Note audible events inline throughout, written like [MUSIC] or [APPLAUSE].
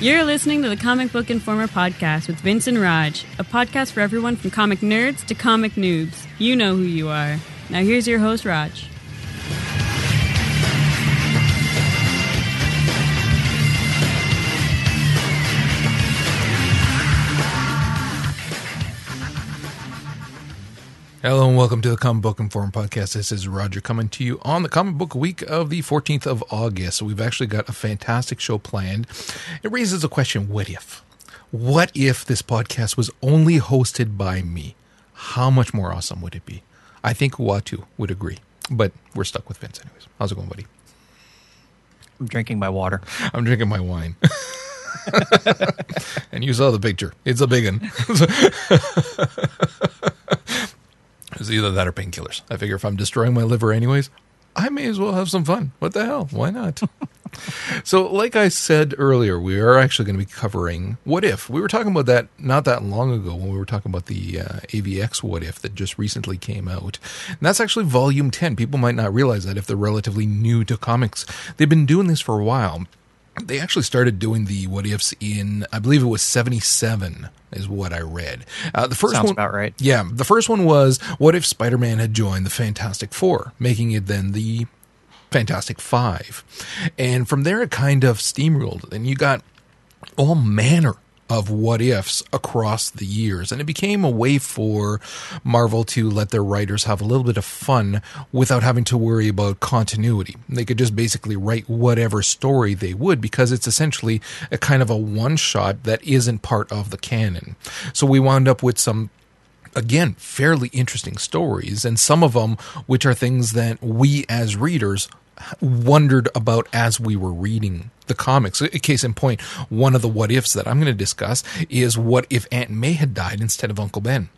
You're listening to the Comic Book Informer podcast with Vince and Raj, a podcast for everyone from comic nerds to comic noobs. You know who you are. Now here's your host, Raj. Hello and welcome to the Comic Book Inform podcast. This is Roger coming to you on the comic book week of the 14th of August. So we've actually got a fantastic show planned. It raises a question what if? What if this podcast was only hosted by me? How much more awesome would it be? I think Uatu would agree, but we're stuck with Vince anyways. How's it going, buddy? I'm drinking my water. I'm drinking my wine. [LAUGHS] and you saw the picture. It's a big one. [LAUGHS] It's either that or painkillers. I figure if I'm destroying my liver anyways, I may as well have some fun. What the hell? Why not? [LAUGHS] so, like I said earlier, we are actually going to be covering What If. We were talking about that not that long ago when we were talking about the uh, AVX What If that just recently came out. And that's actually volume 10. People might not realize that if they're relatively new to comics. They've been doing this for a while they actually started doing the what ifs in I believe it was 77 is what I read. Uh, the first Sounds one about right. Yeah, the first one was what if Spider-Man had joined the Fantastic 4, making it then the Fantastic 5. And from there it kind of steamrolled and you got all manner of what ifs across the years. And it became a way for Marvel to let their writers have a little bit of fun without having to worry about continuity. They could just basically write whatever story they would because it's essentially a kind of a one shot that isn't part of the canon. So we wound up with some again, fairly interesting stories, and some of them which are things that we as readers wondered about as we were reading the comics. A case in point, one of the what ifs that I'm going to discuss is what if Aunt May had died instead of Uncle Ben?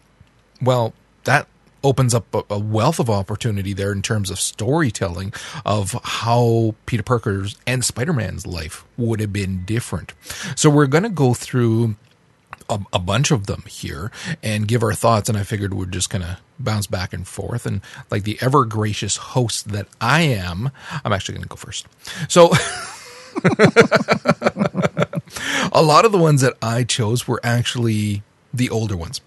Well, that opens up a wealth of opportunity there in terms of storytelling of how Peter Parker's and Spider-Man's life would have been different. So we're going to go through a, a, bunch of them here and give our thoughts. And I figured we're just going to bounce back and forth. And like the ever gracious host that I am, I'm actually going to go first. So. [LAUGHS] a lot of the ones that I chose were actually the older ones.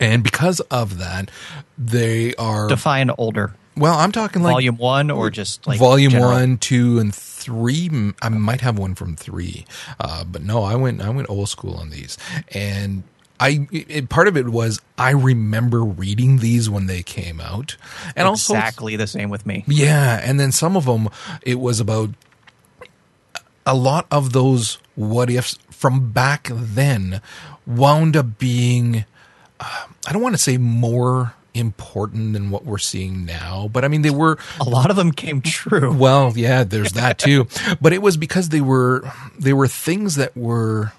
And because of that, they are. Define older. Well, I'm talking like volume one or just like volume general? one, two, and three. I might have one from three, uh, but no, I went I went old school on these, and I it, part of it was I remember reading these when they came out, and also exactly the same with me. Yeah, and then some of them it was about a lot of those what ifs from back then wound up being. Uh, I don't want to say more important than what we're seeing now. But I mean, they were a lot of them came true. [LAUGHS] Well, yeah, there's that too. but it was because they were they were things that were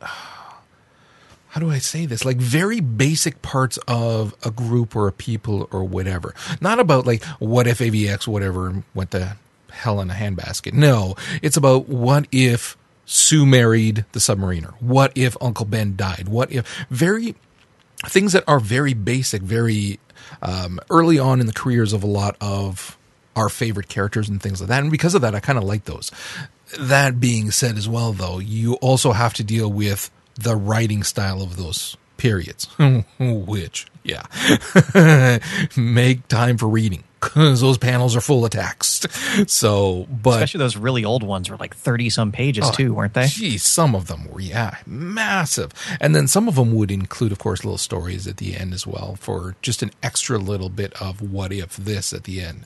[SIGHS] how do I say this? Like very basic parts of a group or a people or whatever. Not about like what if AVX whatever went to hell in a handbasket. No, it's about what if Sue married the submariner? What if Uncle Ben died? What if very things that are very basic, very um, early on in the careers of a lot of our favorite characters and things like that. And because of that, I kind of like those. That being said, as well, though, you also have to deal with the writing style of those periods, [LAUGHS] which, yeah, [LAUGHS] make time for reading because those panels are full of text. [LAUGHS] So, but especially those really old ones were like thirty some pages oh, too, weren't they? Geez, some of them were yeah, massive, and then some of them would include, of course, little stories at the end as well for just an extra little bit of what if this at the end.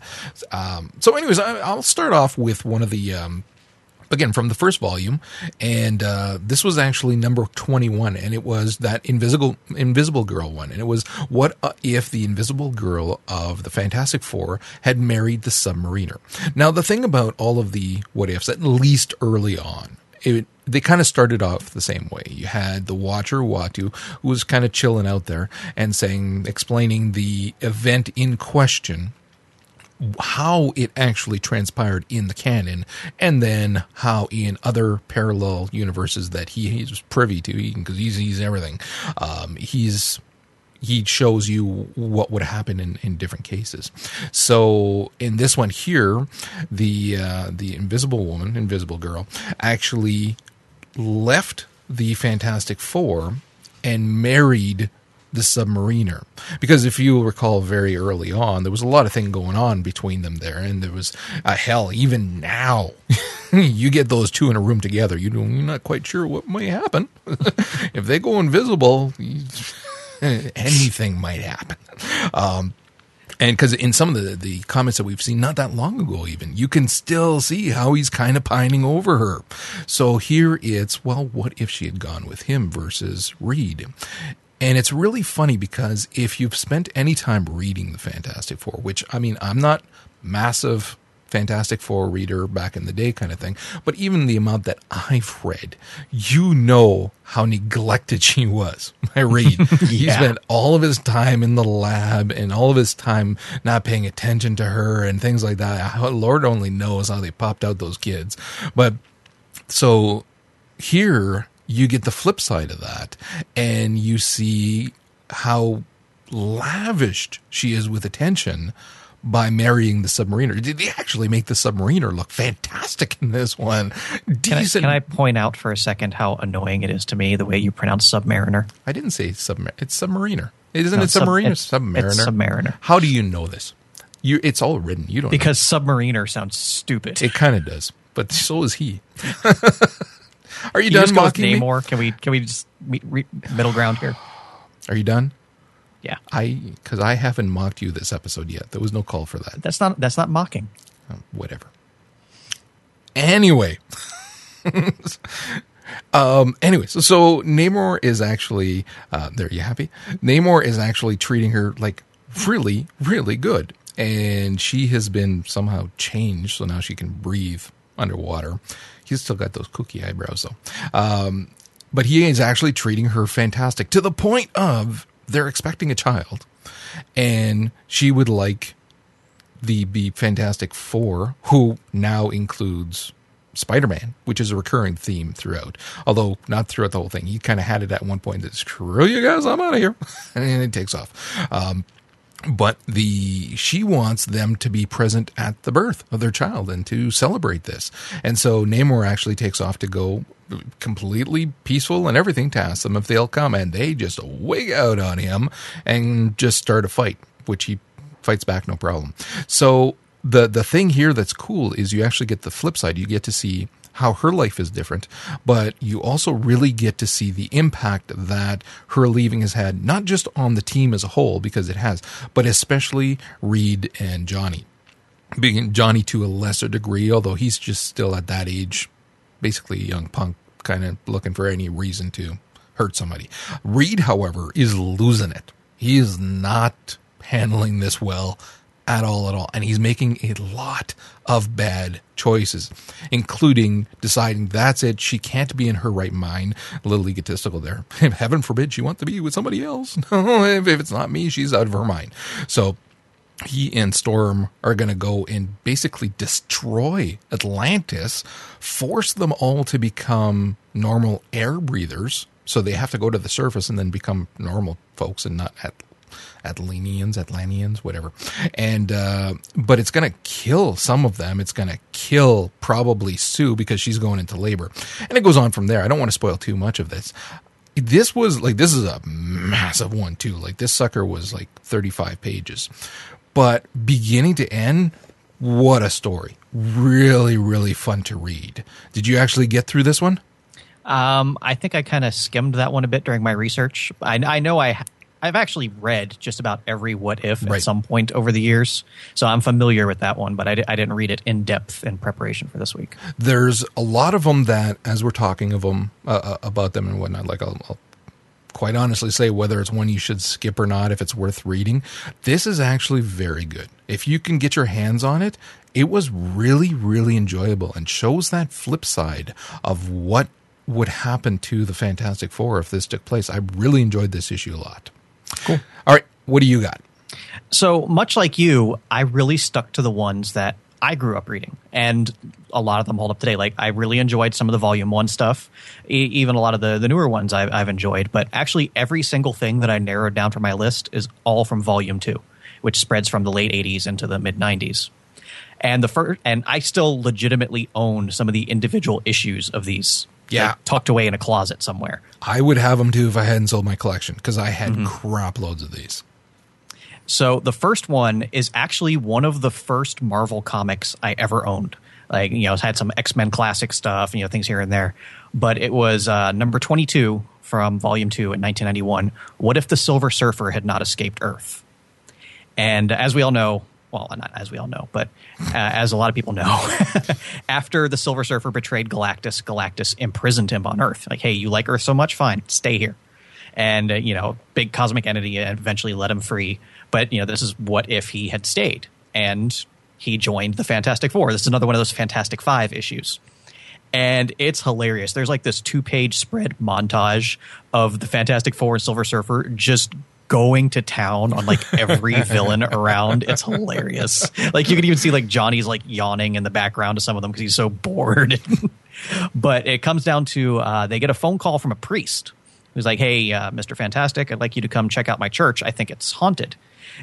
Um, so, anyways, I, will start off with one of the um, again from the first volume, and uh, this was actually number twenty-one, and it was that invisible invisible girl one, and it was what uh, if the invisible girl of the Fantastic Four had married the submariner? Now, the thing about all of the what ifs, at least early on, it, they kind of started off the same way. You had the Watcher Uatu, who was kind of chilling out there and saying, explaining the event in question how it actually transpired in the canon, and then how in other parallel universes that he is privy to, because he, he's he's everything. Um, he's he shows you what would happen in, in different cases. So in this one here, the uh, the invisible woman, invisible girl, actually left the Fantastic Four and married the submariner because if you recall very early on there was a lot of thing going on between them there and there was uh, hell even now [LAUGHS] you get those two in a room together you you're not quite sure what might happen [LAUGHS] if they go invisible [LAUGHS] anything might happen um, and because in some of the, the comments that we've seen not that long ago, even, you can still see how he's kind of pining over her. So here it's, well, what if she had gone with him versus Reed? And it's really funny because if you've spent any time reading the Fantastic Four, which I mean, I'm not massive Fantastic Four reader back in the day kind of thing. But even the amount that I've read, you know how neglected [LAUGHS] she was. I read. [LAUGHS] yeah. He spent all of his time in the lab and all of his time not paying attention to her and things like that. Ah, Lord only knows how they popped out those kids. But so here you get the flip side of that and you see how lavished she is with attention by marrying the submariner. Did they actually make the submariner look fantastic in this one? Decent. Can I, can I, point out for a second how annoying it is to me the way you pronounce submariner? I didn't say submariner. It's submariner. Isn't no, it submariner? Sub, submariner. It's submariner. How do you know this? You, it's all written. You don't because know. submariner sounds stupid. It kind of does, but so is he. [LAUGHS] Are you, done mocking Namor? Me? Can we can we just meet, re, middle ground here? Are you done? Yeah. I because I haven't mocked you this episode yet. There was no call for that. That's not that's not mocking. Oh, whatever. Anyway. [LAUGHS] um anyway, so, so Namor is actually uh there you happy? Namor is actually treating her like really, really good. And she has been somehow changed, so now she can breathe underwater. He's still got those kooky eyebrows though. Um but he is actually treating her fantastic to the point of they're expecting a child, and she would like the be Fantastic Four, who now includes Spider Man, which is a recurring theme throughout. Although not throughout the whole thing. He kind of had it at one point that screw you guys, I'm out of here, [LAUGHS] and it takes off. Um, but the she wants them to be present at the birth of their child and to celebrate this. And so Namor actually takes off to go completely peaceful and everything to ask them if they'll come and they just wig out on him and just start a fight, which he fights back no problem. So the the thing here that's cool is you actually get the flip side. You get to see how her life is different, but you also really get to see the impact that her leaving has had, not just on the team as a whole, because it has, but especially Reed and Johnny. Being Johnny to a lesser degree, although he's just still at that age, basically a young punk, kind of looking for any reason to hurt somebody. Reed, however, is losing it. He is not handling this well at all at all and he's making a lot of bad choices including deciding that's it she can't be in her right mind. A little egotistical there. [LAUGHS] Heaven forbid she wants to be with somebody else. [LAUGHS] No if, if it's not me she's out of her mind. So he and Storm are going to go and basically destroy Atlantis, force them all to become normal air breathers. So they have to go to the surface and then become normal folks and not at Atlanians, Atlanteans, whatever. And uh, but it's to kill some of them. It's to kill probably Sue because she's going into labor, and it goes on from there. I don't want to spoil too much of this. This was like this is a massive one too. Like this sucker was like 35 pages, but beginning to end, what a story! Really, really fun to read. Did you actually get through this one? Um, I think I kind of skimmed that one a bit during my research. I, I know I I've actually read just about every what if right. at some point over the years, so I'm familiar with that one, but I, I didn't read it in depth in preparation for this week. There's a lot of them that, as we're talking of them uh, uh, about them and whatnot, like I'll, I'll quite honestly say whether it's one you should skip or not, if it's worth reading. This is actually very good. If you can get your hands on it, it was really, really enjoyable and shows that flip side of what would happen to the Fantastic Four if this took place. I really enjoyed this issue a lot. Cool. All right. What do you got? So, much like you, I really stuck to the ones that I grew up reading, and a lot of them hold up today. Like, I really enjoyed some of the Volume 1 stuff, e- even a lot of the, the newer ones I've, I've enjoyed. But actually, every single thing that I narrowed down for my list is all from Volume 2, which spreads from the late 80s into the mid 90s. And the first, and I still legitimately own some of the individual issues of these Yeah. like, tucked away in a closet somewhere. I would have them too if I hadn't sold my collection because I had crap loads of these. So the first one is actually one of the first Marvel comics I ever owned. Like you know, it had some X Men classic stuff, you know, things here and there. But it was uh, number twenty two from Volume Two in nineteen ninety one. What if the Silver Surfer had not escaped Earth? And as we all know, well, not as we all know, but uh, as a lot of people know, [LAUGHS] after the Silver Surfer betrayed Galactus, Galactus imprisoned him on Earth. Like, hey, you like Earth so much? Fine, stay here. And, uh, you know, big cosmic entity eventually let him free. But, you know, this is what if he had stayed and he joined the Fantastic Four. This is another one of those Fantastic Five issues. And it's hilarious. There's like this two page spread montage of the Fantastic Four and Silver Surfer just going to town on like every [LAUGHS] villain around. It's hilarious. Like you can even see like Johnny's like yawning in the background to some of them because he's so bored. [LAUGHS] but it comes down to uh, they get a phone call from a priest who's like, "Hey, uh, Mister Fantastic, I'd like you to come check out my church. I think it's haunted."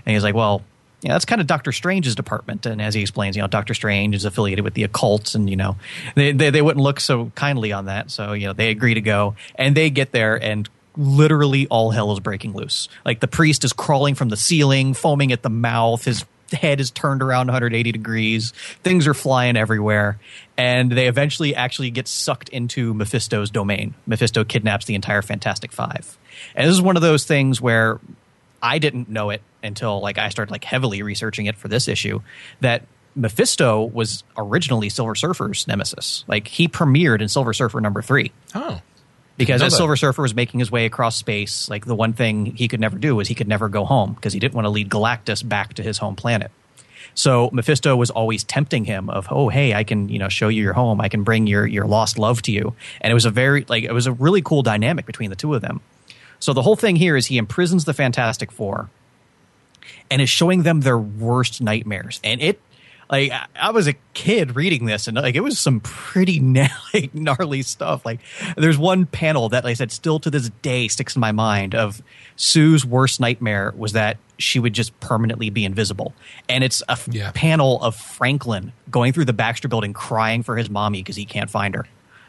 And he's like, "Well." Yeah, that's kind of Doctor Strange's department, and as he explains, you know, Doctor Strange is affiliated with the occult, and you know, they, they they wouldn't look so kindly on that. So you know, they agree to go, and they get there, and literally all hell is breaking loose. Like the priest is crawling from the ceiling, foaming at the mouth. His head is turned around 180 degrees. Things are flying everywhere. And they eventually actually get sucked into Mephisto's domain. Mephisto kidnaps the entire Fantastic Five. And this is one of those things where I didn't know it until like I started like heavily researching it for this issue that Mephisto was originally Silver Surfer's nemesis. Like he premiered in Silver Surfer number 3 Oh. Because as that. Silver Surfer was making his way across space, like the one thing he could never do was he could never go home because he didn't want to lead Galactus back to his home planet. So Mephisto was always tempting him of, oh hey, I can you know show you your home, I can bring your your lost love to you, and it was a very like it was a really cool dynamic between the two of them. So the whole thing here is he imprisons the Fantastic Four and is showing them their worst nightmares. And it, like, I- was a kid reading this, and like, it was some pretty [LAUGHS] gnarly, gnarly stuff. Like, there's one panel that, like I said, still to this day sticks in my mind. Of Sue's worst nightmare was that she would just permanently be invisible, and it's a f- Yeah. panel of Franklin going through the Baxter Building, crying for his mommy because he can't find her.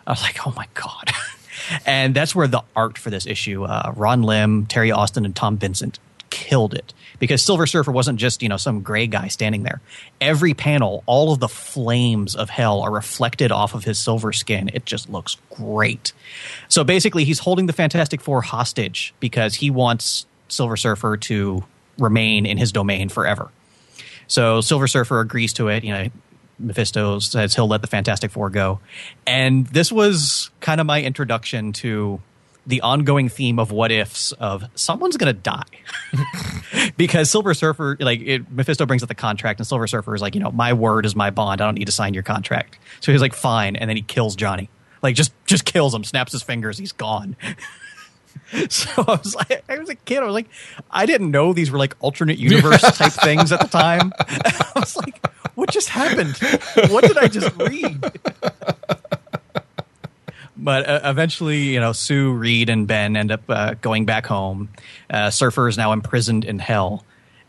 I was like, oh my god. [LAUGHS] and that's where the art for this issue, uh, Ron Lim, Terry Austin, and Tom Vincent killed it because Silver Surfer wasn't just you know some gray guy standing there. Every panel, all of the flames of hell are reflected off of his silver skin. It just looks great. So basically, he's holding the Fantastic Four hostage because he wants Silver Surfer to remain in his domain forever. So Silver Surfer agrees to it. You know, Mephisto says he'll let the Fantastic Four go. And this was kind of my introduction to the ongoing theme of what ifs of someone's to die. [LAUGHS] because Silver Surfer, like it, Mephisto brings up the contract, and Silver Surfer is like, you know, my word is my bond. I don't need to sign your contract. So he's like, fine, and then he kills Johnny. Like just just kills him, snaps his fingers, he's gone. [LAUGHS] So I was like, I was a kid. I was like, I didn't know these were like alternate universe [LAUGHS] type things at the time. I was like, what just happened? What did I just read? But uh, eventually, you know, Sue, Reed, and Ben end up uh, going back home. Uh, Surfer is now imprisoned in hell,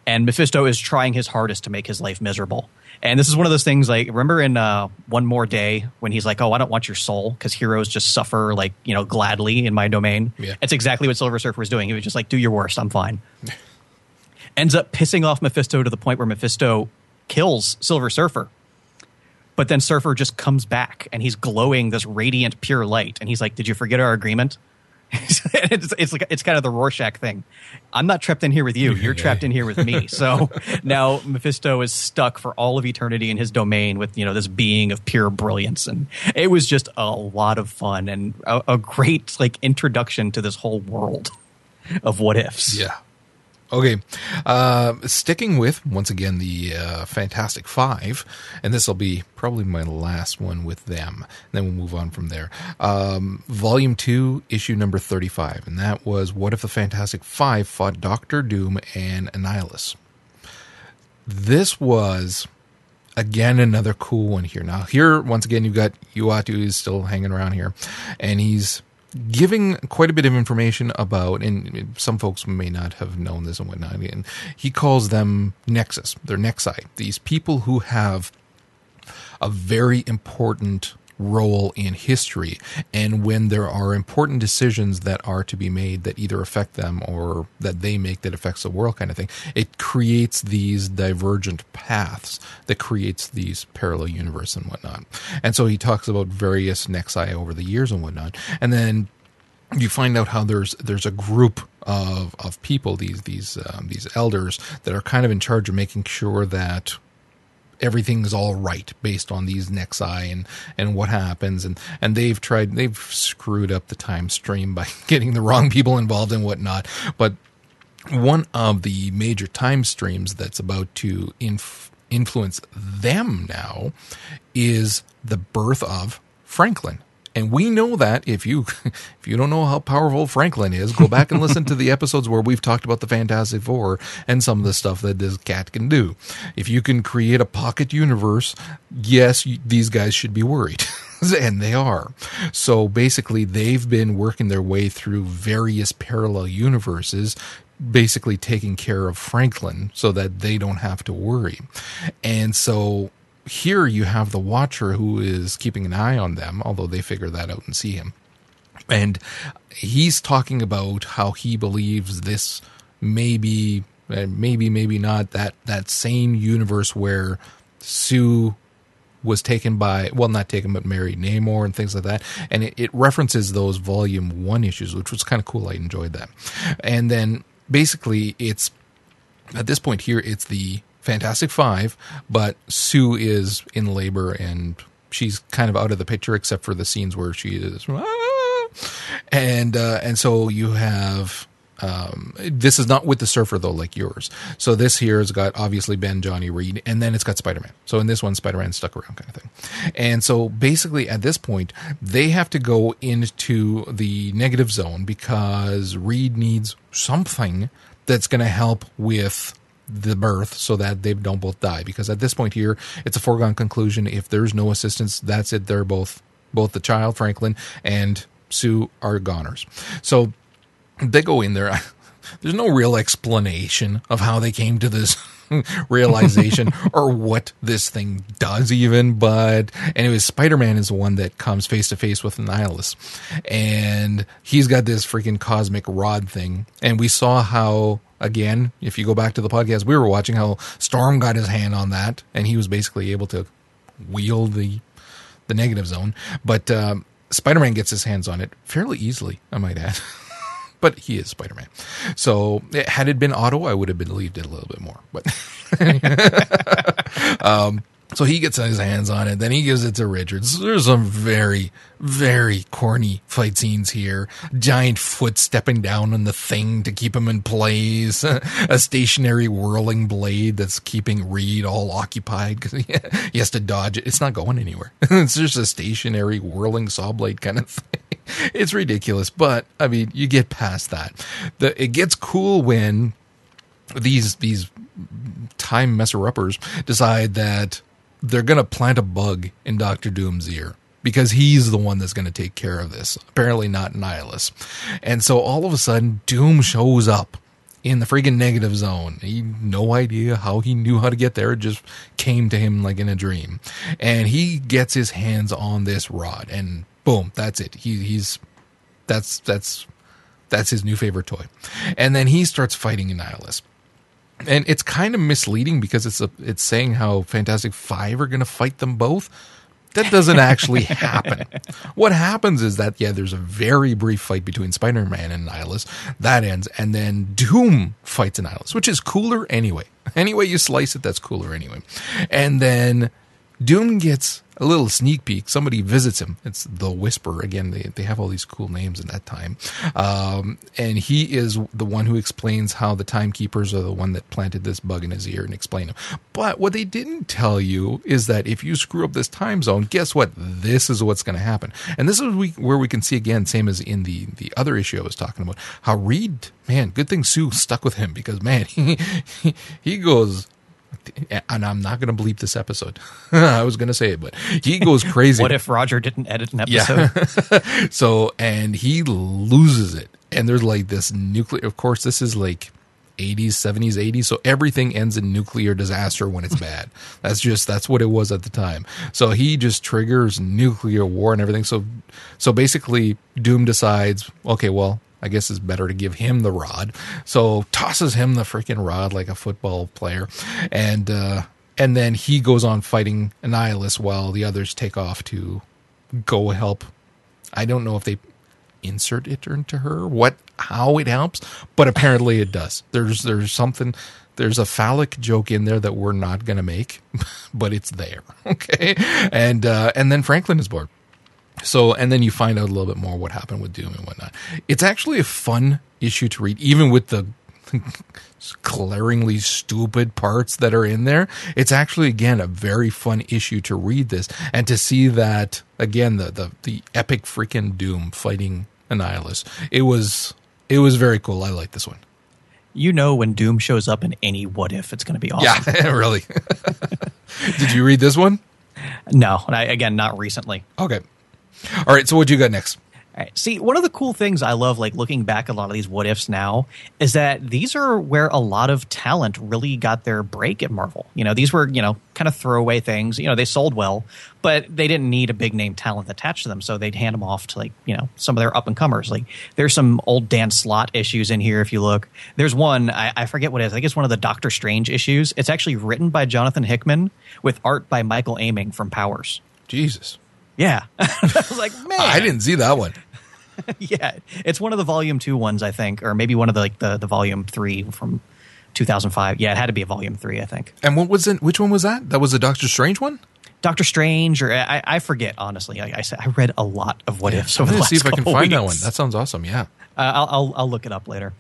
and Mephisto is trying his hardest to make his life miserable. And this is one of those things like remember in uh, One More Day when he's like, "Oh, I don't want your soul because heroes just suffer like you know gladly in my domain." Yeah. It's exactly what Silver Surfer was doing. He was just like, "Do your worst, I'm fine." [LAUGHS] Ends up pissing off Mephisto to the point where Mephisto kills Silver Surfer. But then Surfer just comes back and he's glowing this radiant pure light, and he's like, "Did you forget our agreement?" [LAUGHS] it's, it's like it's kind of the Rorschach thing. I'm not trapped in here with you. You're trapped in here with me. So [LAUGHS] now Mephisto is stuck for all of eternity in his domain with you know this being of pure brilliance, and it was just a lot of fun and a, a great like introduction to this whole world of what ifs. Yeah. Okay. Uh, sticking with, once again, the uh, Fantastic Five, and this will be probably my last one with them. Then we'll move on from there. Um, volume 2, issue number 35, and that was What If the Fantastic Five Fought Doctor Doom and Annihilus? This was again another cool one here. Now here once again you've got Uatu is still hanging around here, and he's giving quite a bit of information about, and some folks may not have known this and whatnot. And he calls them Nexus. They're Nexi. These people who have a very important role in history. And when there are important decisions that are to be made that either affect them or that they make that affects the world kind of thing, it creates these divergent paths that creates these parallel universe and whatnot. And so he talks about various nexi over the years and whatnot. And then you find out how there's there's a group of of people these these um, these elders that are kind of in charge of making sure that everything's all right based on these nexi and and what happens. And and they've tried they've screwed up the time stream by [LAUGHS] getting the wrong people involved and whatnot. But one of the major time streams that's about to inf- influence them now is the birth of Franklin and we know that if you [LAUGHS] if you don't know how powerful Franklin is, go back and listen to the episodes where we've talked about the Fantastic Four and some of the stuff that this cat can do. If you can create a pocket universe, yes, these guys should be worried. [LAUGHS] and they are. So basically, they've been working their way through various parallel universes basically taking care of Franklin so that they don't have to worry. And so here you have the watcher who is keeping an eye on them, although they figure that out and see him. And he's talking about how he believes this may be, uh, maybe, maybe not that, that same universe where Sue was taken by, well, not taken, but married Namor and things like that. And it, it references those volume one issues, which was kind of cool. I enjoyed that. And then basically it's, at this point here, it's the Fantastic Five, but Sue is in labor and she's kind of out of the picture except for the scenes where she is. Ah! And uh, and so you have um, this is not with the surfer though, like yours. So this here has got obviously Ben, Johnny Reed, and then it's got Spider Man. So in this one, Spider Man stuck around, kind of thing. And so basically, at this point, they have to go into the negative zone because Reed needs something that's going to help with the birth so that they don't both die. Because at this point here, it's a foregone conclusion. If there's no assistance, that's it. They're both both the child Franklin and Sue are goners. So they go in there. [LAUGHS] There's no real explanation of how they came to this [LAUGHS] realization [LAUGHS] or what this thing does even. But anyways, Spider-Man is the one that comes face to face with Annihilus and he's got this freaking cosmic rod thing. And we saw how again, if you go back to the podcast we were watching how Storm got his hand on that and he was basically able to wield the the negative zone. But um, Spider-Man gets his hands on it fairly easily, I might add. [LAUGHS] but he is Spider Man. So had it been Otto, I would have believed it a little bit more. But [LAUGHS] [LAUGHS] um, so he gets his hands on it. Then he gives it to Richards. There's some very, very corny fight scenes here. Giant foot stepping down on the thing to keep him in place. [LAUGHS] A stationary whirling blade that's keeping Reed all occupied because [LAUGHS] he, has to dodge it. It's not going anywhere. [LAUGHS] it's just a stationary whirling saw blade kind of thing. It's ridiculous, but I mean, you get past that. The, it gets cool when these these time messer uppers decide that they're going to plant a bug in Doctor Doom's ear because he's the one that's going to take care of this. Apparently, not Nihilus. And so all of a sudden, Doom shows up in the freaking negative zone. He no idea how he knew how to get there. It just came to him like in a dream. And he gets his hands on this rod and boom, that's it. He, he's that's that's that's his new favorite toy. And then he starts fighting Annihilus and it's kind of misleading because it's a, it's saying how Fantastic Five are going to fight them both. That doesn't actually [LAUGHS] happen. what happens is that yeah, there's a very brief fight between Spider-Man and Nihilus. That ends, and then Doom fights Nihilus, which is cooler anyway. Anyway, you slice it, that's cooler anyway. And then Doom gets a little sneak peek. Somebody visits him. It's the Whisper Again, they, they have all these cool names in that time. Um, and he is the one who explains how the timekeepers are the one that planted this bug in his ear and explain them. But what they didn't tell you is that if you screw up this time zone, guess what? This is what's going to happen. And this is where we can see again, same as in the, the other issue I was talking about, how Reed, man, good thing Sue stuck with him because man, [LAUGHS] he, he goes [LAUGHS] and I'm not going to bleep this episode. [LAUGHS] I was going to say it, but he goes crazy. what if Roger didn't edit an episode? Yeah. [LAUGHS] so, and he loses it. And there's like this nuclear, of course, this is like 80s, 70s, 80s. So everything ends in nuclear disaster when it's bad. that's just that's what it was at the time. So he just triggers nuclear war and everything. So so basically Doom decides, okay, well, I guess it's better to give him the rod. So tosses him the freaking rod like a football player, and uh, and then he goes on fighting Annihilus while the others take off to go help. I don't know if they insert it into her, what how it helps, but apparently it does. There's there's something there's a phallic joke in there that we're not going to make, [LAUGHS] but it's there. [LAUGHS] Okay, and uh, and then Franklin is born. So, and then you find out a little bit more what happened with Doom and whatnot. It's actually a fun issue to read, even with the [LAUGHS] glaringly stupid parts that are in there. It's actually, again, a very fun issue to read this and to see that, again, the, the, the epic freaking Doom fighting Annihilus. It was, it was very cool. I like this one. You know, when Doom shows up in any what if, it's going to be awesome. Yeah, [LAUGHS] really. [LAUGHS] Did you read this one? No, I, again, not recently. Okay. All right. So what do you got next? All right. See, one of the cool things I love, like looking back at a lot of these what ifs now, is that these are where a lot of talent really got their break at Marvel. You know, these were, you know, kind of throwaway things. You know, they sold well, but they didn't need a big name talent attached to them. So they'd hand them off to, like, you know, some of their up and comers. Like, there's some old Dan Slott issues in here if you look. There's one, I, I forget what it is. I think it's one of the Doctor Strange issues. It's actually written by Jonathan Hickman with art by Michael Oeming from Powers. Jesus. Yeah. [LAUGHS] I was like, man. I didn't see that one. [LAUGHS] yeah. It's one of the volume two ones, I think, or maybe one of the like the, the volume three from 2005. Yeah, it had to be a volume three, I think. And what was it? Which one was that? That was the Doctor Strange one? Doctor Strange, or I, I forget, honestly. I said, I read a lot of what ifs over I'm the last see if I can find that one. That sounds awesome. Yeah. Uh, I'll, I'll I'll look it up later.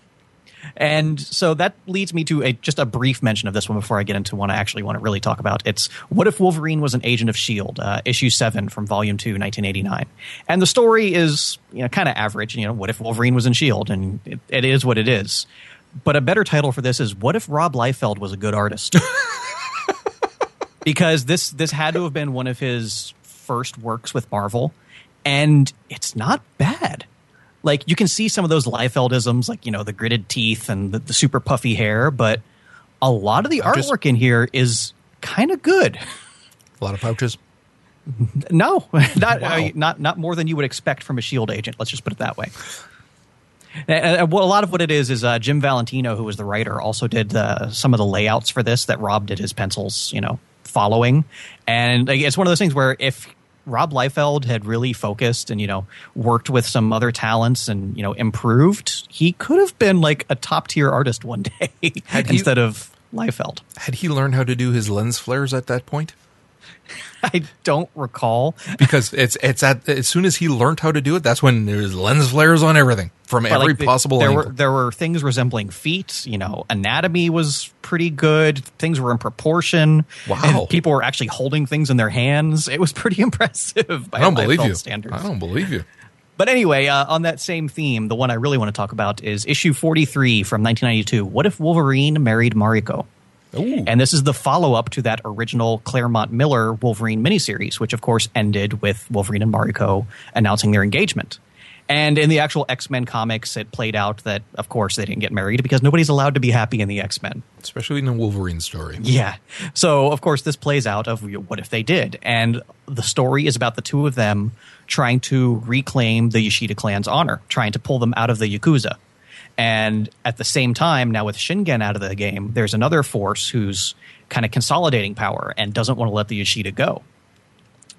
And so that leads me to a just a brief mention of this one before I get into one I actually want to really talk about. It's What If Wolverine Was an Agent of S.H.I.E.L.D., uh, issue 7 from volume 2, 1989. And the story is, you know, kind of average. You know, what if Wolverine was in S.H.I.E.L.D.? And it, it is what it is. But a better title for this is What If Rob Liefeld Was a Good Artist? [LAUGHS] because this this had to have been one of his first works with Marvel, and it's not bad. Like you can see some of those Liefeldisms, like you know the gritted teeth and the, the super puffy hair, but a lot of the Just- artwork in here is kind of good. A lot of pouches. [LAUGHS] No, [LAUGHS] not Wow. uh, not not more than you would expect from a Shield agent. Let's just put it that way. And, and a lot of what it is is uh, Jim Valentino, who was the writer, also did uh, some of the layouts for this that Rob did his pencils, you know, following. And like, it's one of those things where if Rob Liefeld had really focused and you know worked with some other talents and you know improved, he could have been like a top tier artist one [LAUGHS] day Had he- instead of Liefeld. Had he learned how to do his lens flares at that point? [LAUGHS] I don't recall. Because it's it's at as soon as he learned how to do it, that's when there's lens flares on everything from But, every like, the- possible there angle. were there were things resembling feet. You know, anatomy was pretty good. Things were in proportion. Wow. And people were actually holding things in their hands. It was [LAUGHS] pretty impressive. By I don't believe you. Standards. I don't believe you. But anyway, uh, on that same theme, the one I really want to talk about is issue 43 from 1992. What if Wolverine married Mariko? Ooh. And this is the follow up to that original Claremont Miller Wolverine miniseries, which of course ended with Wolverine and Mariko announcing their engagement. And in the actual X Men comics, it played out that, of course, they didn't get married because nobody's allowed to be happy in the X Men. Especially in the Wolverine story. Yeah. So, of course, this plays out of what if they did. And the story is about the two of them trying to reclaim the Yoshida clan's honor, trying to pull them out of the Yakuza. And at the same time, now with Shingen out of the game, there's another force who's kind of consolidating power and doesn't want to let the Yoshida go.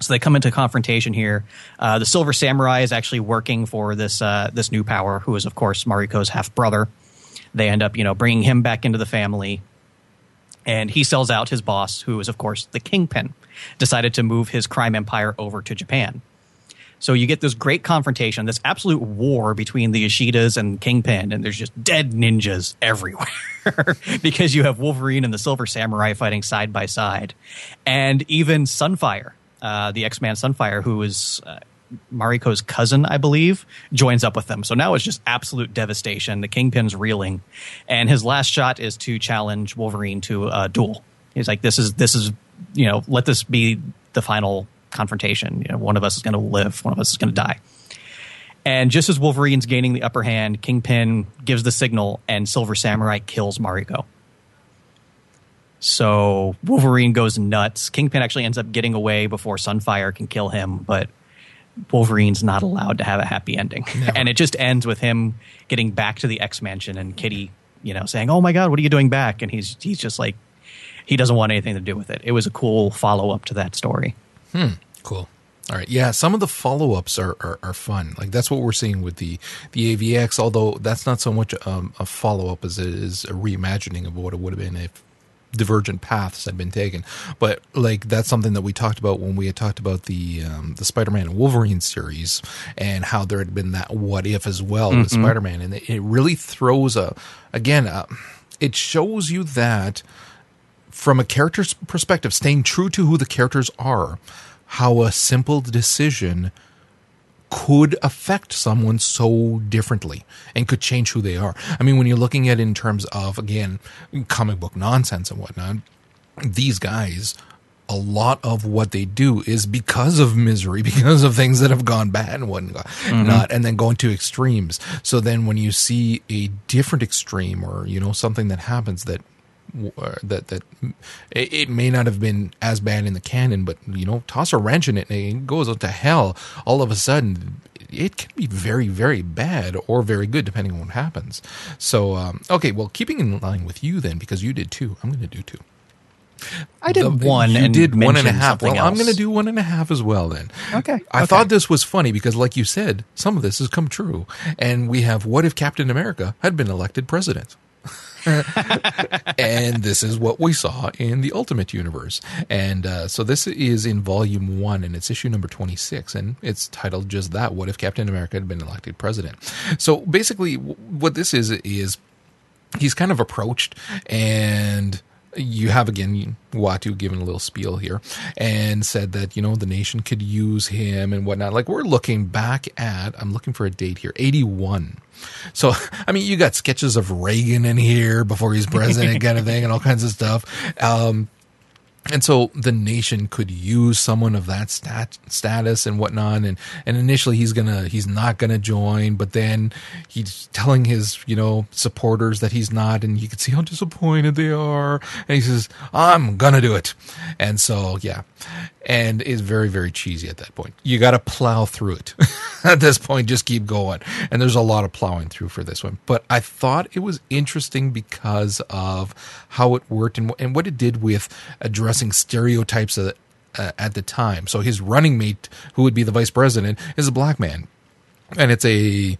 So they come into confrontation here. Uh, the Silver Samurai is actually working for this uh, this new power, who is of course Mariko's half brother. They end up, you know, bringing him back into the family, and he sells out his boss, who is of course the Kingpin. Decided to move his crime empire over to Japan. So you get this great confrontation, this absolute war between the Yoshidas and Kingpin, and there's just dead ninjas everywhere [LAUGHS] because you have Wolverine and the Silver Samurai fighting side by side, and even Sunfire, uh, the X-Man Sunfire, who is uh, Mariko's cousin, I believe, joins up with them. So now it's just absolute devastation. The Kingpin's reeling, and his last shot is to challenge Wolverine to a duel. He's like, "This is this is you know, let this be the final confrontation. You know, one of us is going to live, one of us is going to die." And just as Wolverine's gaining the upper hand, Kingpin gives the signal, and Silver Samurai kills Mariko. So Wolverine goes nuts. Kingpin actually ends up getting away before Sunfire can kill him, but Wolverine's not allowed to have a happy ending. [LAUGHS] And it just ends with him getting back to the X Mansion and Kitty, you know, saying, "Oh my God, what are you doing back?" And he's he's just like, he doesn't want anything to do with it. It was a cool follow up to that story. Cool. All right. Yeah, some of the follow ups are, are, are fun. Like that's what we're seeing with the the AVX. Although that's not so much um, a follow up as it is a reimagining of what it would have been if divergent paths had been taken. But like that's something that we talked about when we had talked about the um, the Spider Man and Wolverine series and how there had been that what if as well with Spider Man, and it, really throws a again. Uh, it shows you that from a character's perspective, staying true to who the characters are, how a simple decision could affect someone so differently and could change who they are. I mean, when you're looking at it in terms of, again, comic book nonsense and whatnot, these guys, a lot of what they do is because of misery, [LAUGHS] because of things that have gone bad and whatnot, mm-hmm. not, and then going to extremes. So then when you see a different extreme or, you know, something that happens that that that it, it may not have been as bad in the canon, but you know, toss a wrench in it and it goes to hell. All of a sudden, it can be very very bad or very good depending on what happens. So, um, okay, well, keeping in line with you then, because you did two, I'm going to do two. I did The- one. You and did one and a half. Well, something I'm going to do one and a half as well. Then. Okay, I okay. thought this was funny because, like you said, some of this has come true, and we have what if Captain America had been elected president. [LAUGHS] and this is what we saw in the Ultimate Universe. And uh, so this is in Volume 1, and it's issue number 26, and it's titled just that What if Captain America had been elected president? So basically, what this is, is he's kind of approached and you have again Uatu given a little spiel here and said that you know the nation could use him and whatnot. Like we're looking back at I'm looking for a date here, 81. So [LAUGHS] I mean you got sketches of Reagan in here before he's president kind of thing and all kinds of stuff. Um and so the nation could use someone of that stat, status and whatnot. And and initially he's gonna he's not gonna join but then he's telling his you know supporters that he's not. And you can see how disappointed they are. And he says i'm gonna do it. And so yeah. And it's very very cheesy at that point. You gotta plow through it. [LAUGHS] At this point just keep going. And there's a lot of plowing through for this one. But i thought it was interesting because of how it worked and, and what it did with addressing stereotypes of, uh, at the time. So his running mate who would be the vice president is a black man. And it's a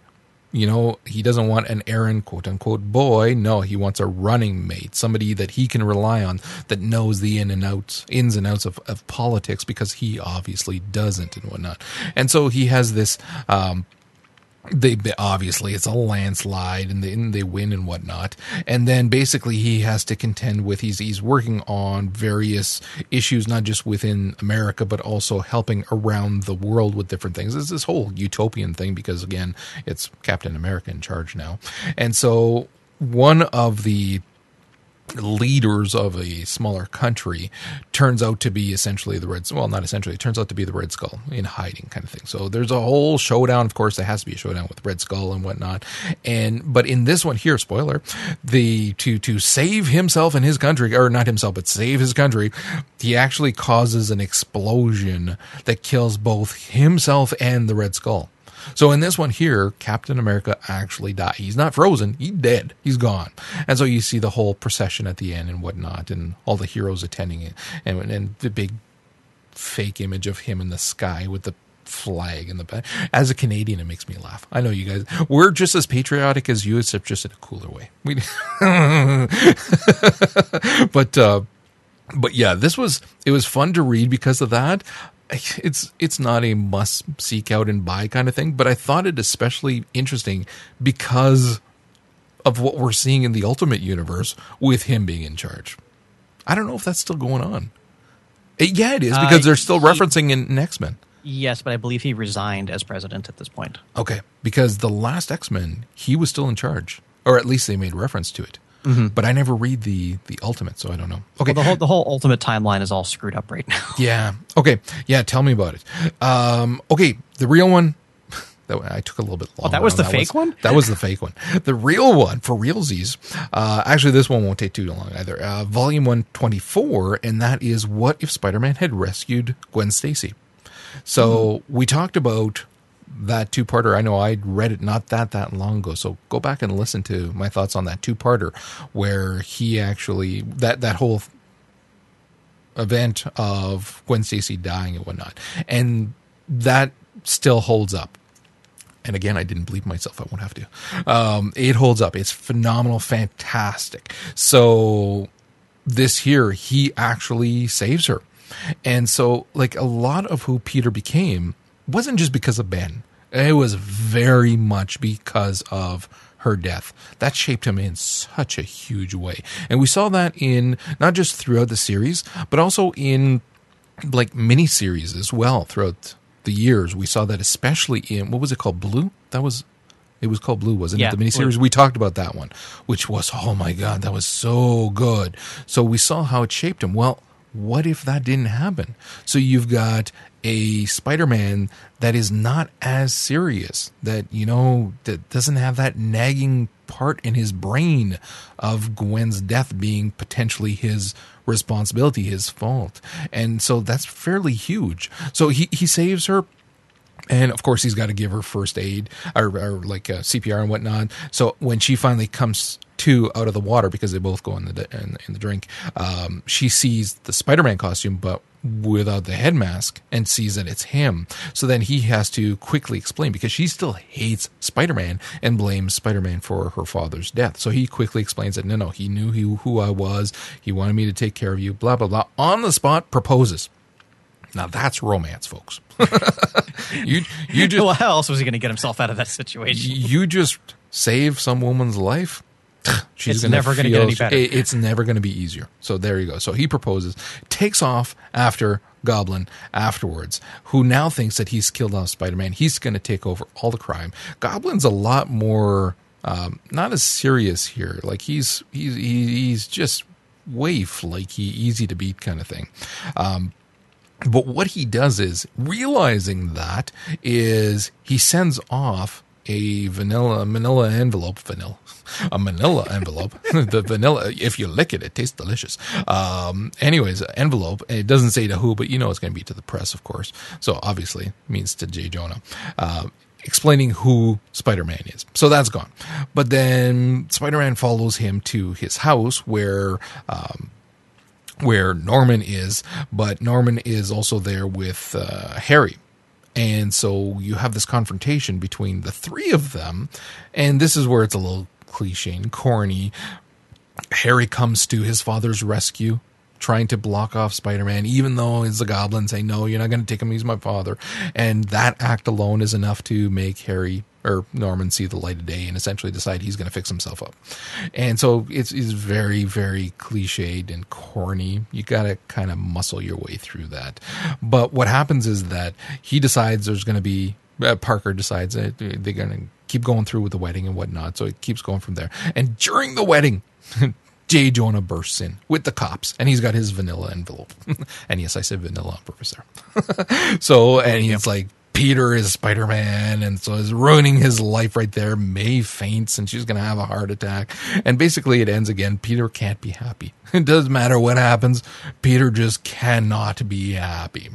you know he doesn't want an errand quote unquote boy. No he wants a running mate somebody that he can rely on that knows the in and outs ins and outs of, of politics because he obviously doesn't and whatnot. And so he has this um they obviously it's a landslide and they, and they win and whatnot. And then basically he has to contend with he's he's working on various issues not just within america but also helping around the world with different things. It's this whole utopian thing because again it's captain america in charge now. And so one of the leaders of a smaller country turns out to be essentially the red well not essentially it turns out to be the red skull in hiding kind of thing. So there's a whole showdown of course there has to be a showdown with red skull and whatnot. And but in this one here spoiler the to to save himself and his country or not himself but save his country he actually causes an explosion that kills both himself and the red skull so in this one here, Captain America actually died. He's not frozen. He's dead. He's gone. And so you see the whole procession at the end and whatnot, and all the heroes attending it, and and the big fake image of him in the sky with the flag in the back. As a Canadian, it makes me laugh. I know you guys. We're just as patriotic as you, except just in a cooler way. We, [LAUGHS] but. uh but yeah, this was it was fun to read because of that. [LAUGHS] It's it's not a must seek out and buy kind of thing, but I thought it especially interesting because of what we're seeing in the Ultimate Universe with him being in charge. I don't know if that's still going on. It- yeah, it is because Uh, they're still he- referencing in, in X Men. Yes, but I believe he resigned as president at this point. Okay, because the last X Men, he was still in charge, or at least they made reference to it. But I never read the the Ultimate, so I don't know. Okay, Well, the whole the whole ultimate timeline is all screwed up right now. [LAUGHS] Yeah. Okay. Yeah. Tell me about it. Um, okay. The real one. [LAUGHS] That I took a little bit longer. Oh, that was the fake one? That was the fake one. The real one for realsies. Uh, actually, this one won't take too long either. Uh, volume one twenty four, and that is what if Spider Man had rescued Gwen Stacy. So Hmm. we talked about that two parter. I know I read it not that that long ago. So go back and listen to my thoughts on that two parter, where he actually that that whole event of Gwen Stacy dying and whatnot, and that still holds up. And again, I didn't bleep myself. I won't have to. Um, it holds up. It's phenomenal, fantastic. So this here, he actually saves her. And so, like, a lot of who Peter became wasn't just because of Ben. It was very much because of her death. That shaped him in such a huge way. And we saw that in not just throughout the series, but also in like mini series as well throughout the years. We saw that especially in what was it called? Blue? That was it was called Blue, wasn't Yeah, it? The miniseries. We talked about that one, which was oh my god, that was so good. So we saw how it shaped him. Well, what if that didn't happen? So you've got a Spider-Man that is not as serious, that you know, that doesn't have that nagging part in his brain of Gwen's death being potentially his responsibility, his fault. And so that's fairly huge. So he he saves her and of course he's got to give her first aid or, or like uh, CPR and whatnot. So when she finally comes to out of the water because they both go in the in, in the drink, um, she sees the Spider-Man costume, but without the head mask, and sees that it's him. So then he has to quickly explain because she still hates Spider-Man and blames Spider-Man for her father's death. So he quickly explains that no, no, he knew he, who I was. He wanted me to take care of you. Blah blah blah. On the spot, proposes. Now that's romance, folks. [LAUGHS] you you [LAUGHS] just well, how else was he going to get himself out of that situation? you just save some woman's life. She's It's gonna never gonna get any better. it- It's never going to be easier. So there you go. So he proposes, takes off after Goblin afterwards, who now thinks that he's killed off Spider Man. He's going to take over all the crime. Goblin's a lot more um, not as serious here. Like he's he's he's just way flaky, easy to beat kind of thing. Um, but what he does is realizing that is he sends off a vanilla manila envelope vanilla a manila envelope. [LAUGHS] The vanilla if you lick it it tastes delicious. Um anyways envelope it doesn't say to who but you know it's going to be to the press of course. So obviously it means to jay jonah. Um explaining who spider-man is. So that's gone. But then spider-man follows him to his house where um where Norman is, but Norman is also there with uh, Harry. And so you have this confrontation between the three of them. And this is where it's a little cliche and corny. Harry comes to his father's rescue, trying to block off Spider Man, even though he's a goblin, saying, No, you're not going to take him. He's my father. And that act alone is enough to make Harry or Norman see the light of day and essentially decide he's going to fix himself up. And so it's, it's very, very cliched and corny. You got to kind of muscle your way through that. But what happens is that he decides there's going to be uh, Parker decides that they're going to keep going through with the wedding and whatnot. So it keeps going from there. And during the wedding, [LAUGHS] Jay Jonah bursts in with the cops, and he's got his vanilla envelope. [LAUGHS] and yes, I said vanilla on purpose there. [LAUGHS] so, and he's like, Peter is Spider Man, and so is ruining his life right there. May faints, and she's going to have a heart attack. And basically, it ends again. Peter can't be happy. It doesn't matter what happens. Peter just cannot be happy.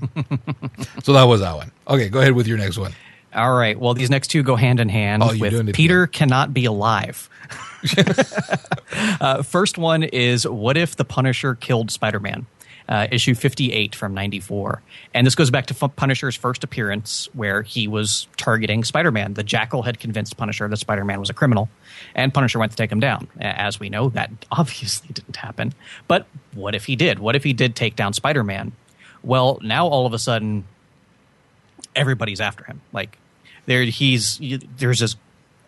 so that was that one. Okay, go ahead with your next one. All right. Well, these next two go hand in hand Oh, with it Peter cannot be alive. [LAUGHS] uh, first one is What if the Punisher killed Spider Man? Uh, issue 58 from 94. And this goes back to F- Punisher's first appearance, where he was targeting Spider Man. The Jackal had convinced Punisher that Spider Man was a criminal, and Punisher went to take him down. As we know, that [LAUGHS] obviously didn't happen. But what if he did? What if he did take down Spider Man? Well, now all of a sudden, everybody's after him. Like there, he's there's this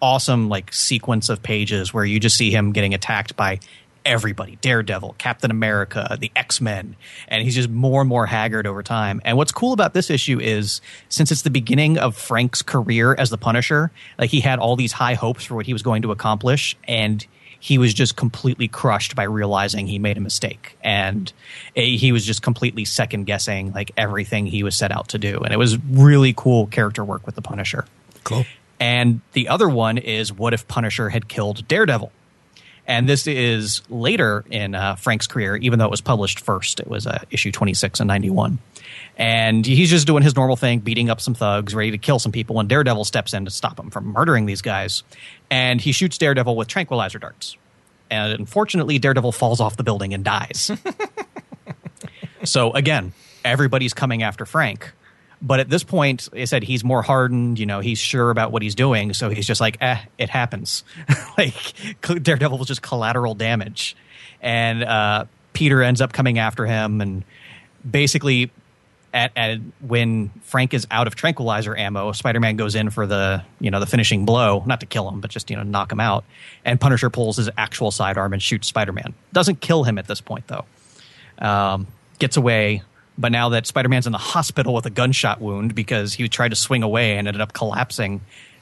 awesome like sequence of pages where you just see him getting attacked by everybody. Daredevil captain america the x-men and he's just more and more haggard over time. And what's cool about this issue is since it's the beginning of frank's career as the punisher like he had all these high hopes for what he was going to accomplish and he was just completely crushed by realizing he made a mistake and he was just completely second guessing like everything he was set out to do and it was really cool character work with the punisher Cool. And the other one is what if Punisher had killed Daredevil? And this is later in uh, Frank's career, even though it was published first. It was uh, issue 26 and 91. And he's just doing his normal thing, beating up some thugs, ready to kill some people. And Daredevil steps in to stop him from murdering these guys. And he shoots Daredevil with tranquilizer darts. And unfortunately, Daredevil falls off the building and dies. [LAUGHS] so again, everybody's coming after Frank. But at this point, I said he's more hardened. You know, he's sure about what he's doing, so he's just like, "Eh, it happens." [LAUGHS] like Daredevil was just collateral damage, and uh, Peter ends up coming after him, and basically, at, at when Frank is out of tranquilizer ammo, Spider-Man goes in for the you know the finishing blow, not to kill him, but just you know knock him out, and Punisher pulls his actual sidearm and shoots Spider-Man. Doesn't kill him at this point though. Um, gets away but now that Spider Man's in the hospital with a gunshot wound because he tried to swing away and ended up collapsing,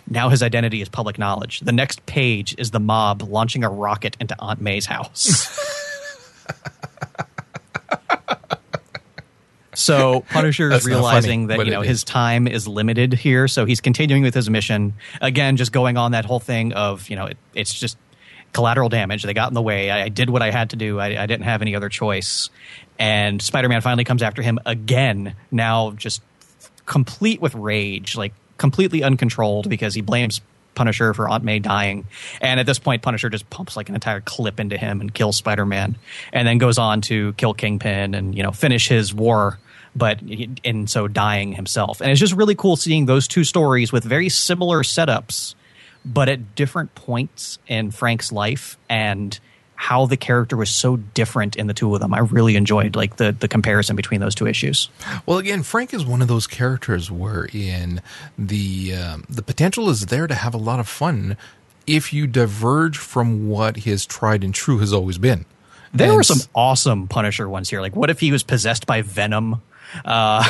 now his identity is public knowledge. The next page is the mob launching a rocket into Aunt May's house. [LAUGHS] so [LAUGHS] Punisher is realizing funny, that you know his is. time is limited here, so he's continuing with his mission. Again, just going on that whole thing of you know it, it's just collateral damage. They got in the way. I, I did what I had to do. I, I didn't have any other choice. And Spider Man finally comes after him again, now just complete with rage, like completely uncontrolled because he blames Punisher for Aunt May dying. And at this point, Punisher just pumps like an entire clip into him and kills Spider Man, and then goes on to kill Kingpin and you know finish his war. But in so dying himself, and it's just really cool seeing those two stories with very similar setups, but at different points in Frank's life and how the character was so different in the two of them. I really enjoyed like the the comparison between those two issues. Well, again, Frank is one of those characters wherein the um, the potential is there to have a lot of fun if you diverge from what his tried and true has always been. There And were some awesome Punisher ones here. Like, what if he was possessed by Venom? Uh,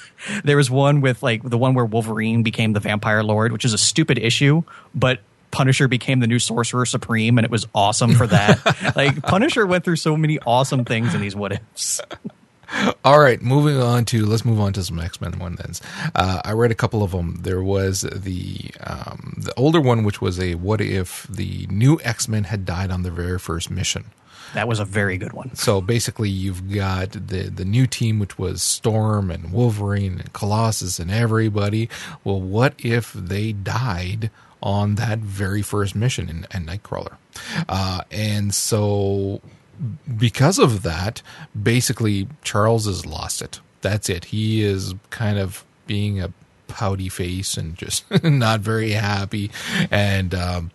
[LAUGHS] there was one with like the one where Wolverine became the Vampire Lord, which is a stupid issue, but Punisher became the new Sorcerer Supreme, and it was awesome for that. [LAUGHS] like, Punisher went through so many awesome things in these what ifs. [LAUGHS] All right, moving on to let's move on to some X Men one then. Uh, I read a couple of them. There was the um, the older one, which was a what if the new X Men had died on their very first mission. That was a very good one. So basically, you've got the the new team, which was Storm and Wolverine and Colossus and everybody. Well, what if they died on that very first mission in, in Nightcrawler? Uh, and so, because of that, basically, Charles has lost it. That's it. He is kind of being a pouty face and just [LAUGHS] not very happy. And um,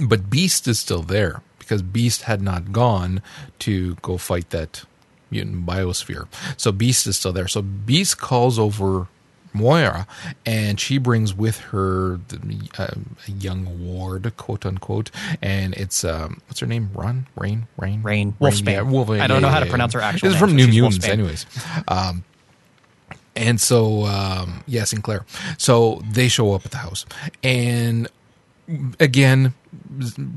but Beast is still there because Beast had not gone to go fight that mutant biosphere. So Beast is still there. So Beast calls over Moira, and she brings with her the, uh, a young ward, quote unquote, and it's um, what's her name? Run, Rain, Rain, Rain, Wolfsbane. Yeah, Wolfsbane. I don't know yeah, how to pronounce her actual This is from New Mutants, anyways. Um, and so, um, yeah, Sinclair. So they show up at the house, and again,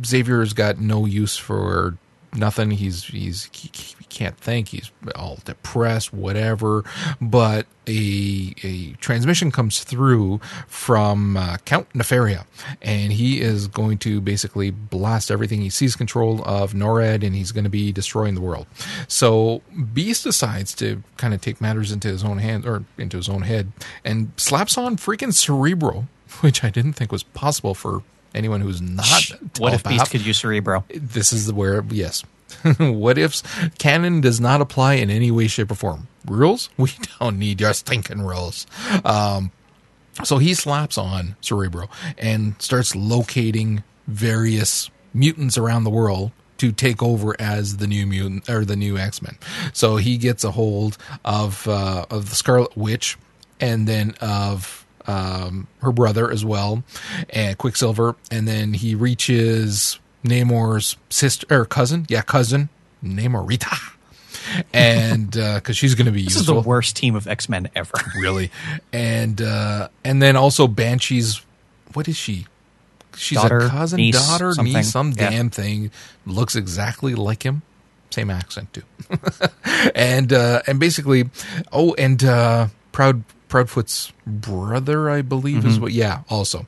Xavier's got no use for nothing. He's he's he, can't think. He's all depressed, whatever. But a a transmission comes through from uh, Count Nefaria, and he is going to basically blast everything. He sees control of NORAD, and he's going to be destroying the world. So Beast decides to kind of take matters into his own hands or into his own head, and slaps on freaking Cerebro, [LAUGHS] which I didn't think was possible for anyone who's not. What if Beast could use Cerebro? this is where yes [LAUGHS] what ifs canon does not apply in any way shape or form rules [LAUGHS] we don't need your stinking rules um so he slaps on cerebro and starts locating various mutants around the world to take over as the new mutant or the new X-Men. So he gets a hold of uh, of the Scarlet Witch and then of um, her brother as well, and Quicksilver, and then he reaches Namor's sister or cousin, yeah, cousin. Namorita, and because she's going to be This useful is the worst team of X Men ever. [LAUGHS] really. And uh and then also banshee's what is she? She's Daughter, a cousin niece, daughter something. niece some Yeah. damn thing. Looks exactly like him. Same accent too. [LAUGHS] And uh and basically oh and uh proud Proudfoot's brother, I believe, is what. Yeah, also.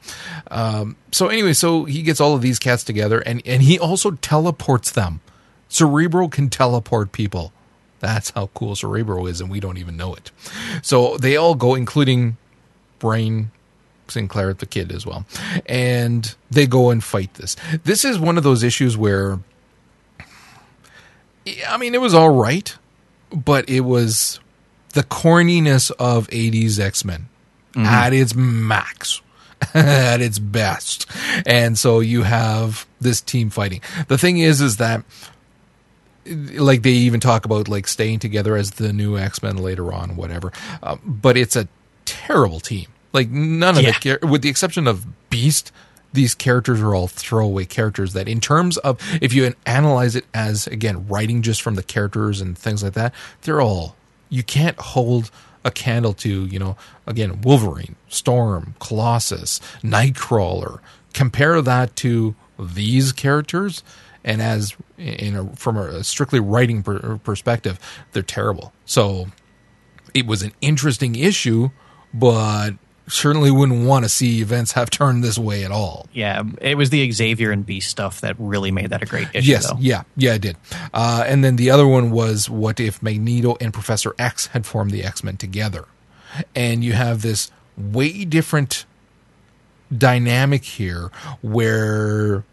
Um, so anyway, so he gets all of these cats together, and and he also teleports them. Cerebro can teleport people. That's how cool Cerebro is, and we don't even know it. So they all go, including Brain, Sinclair, the kid as well, and they go and fight this. This is one of those issues where, I mean, it was all right, but it was the corniness of 80s X Men at its max, [LAUGHS] at its best. And so you have this team fighting. The thing is, is that like they even talk about like staying together as the new X Men later on, whatever. Uh, but it's a terrible team. Like none of Yeah. the, with the exception of Beast, these characters are all throwaway characters. That in terms of if you analyze it as again writing just from the characters and things like that, they're all you can't hold a candle to. You know, again, Wolverine, Storm, Colossus, Nightcrawler. Compare that to these characters and as in a, from a strictly writing per, perspective, they're terrible. So it was an interesting issue, but certainly wouldn't want to see events have turned this way at all. Yeah, it was the Xavier and Beast stuff that really made that a great issue. Yes, though. yeah, yeah, it did. Uh, and then the other one was what if Magneto and Professor X had formed the X Men together, and you have this way different dynamic here where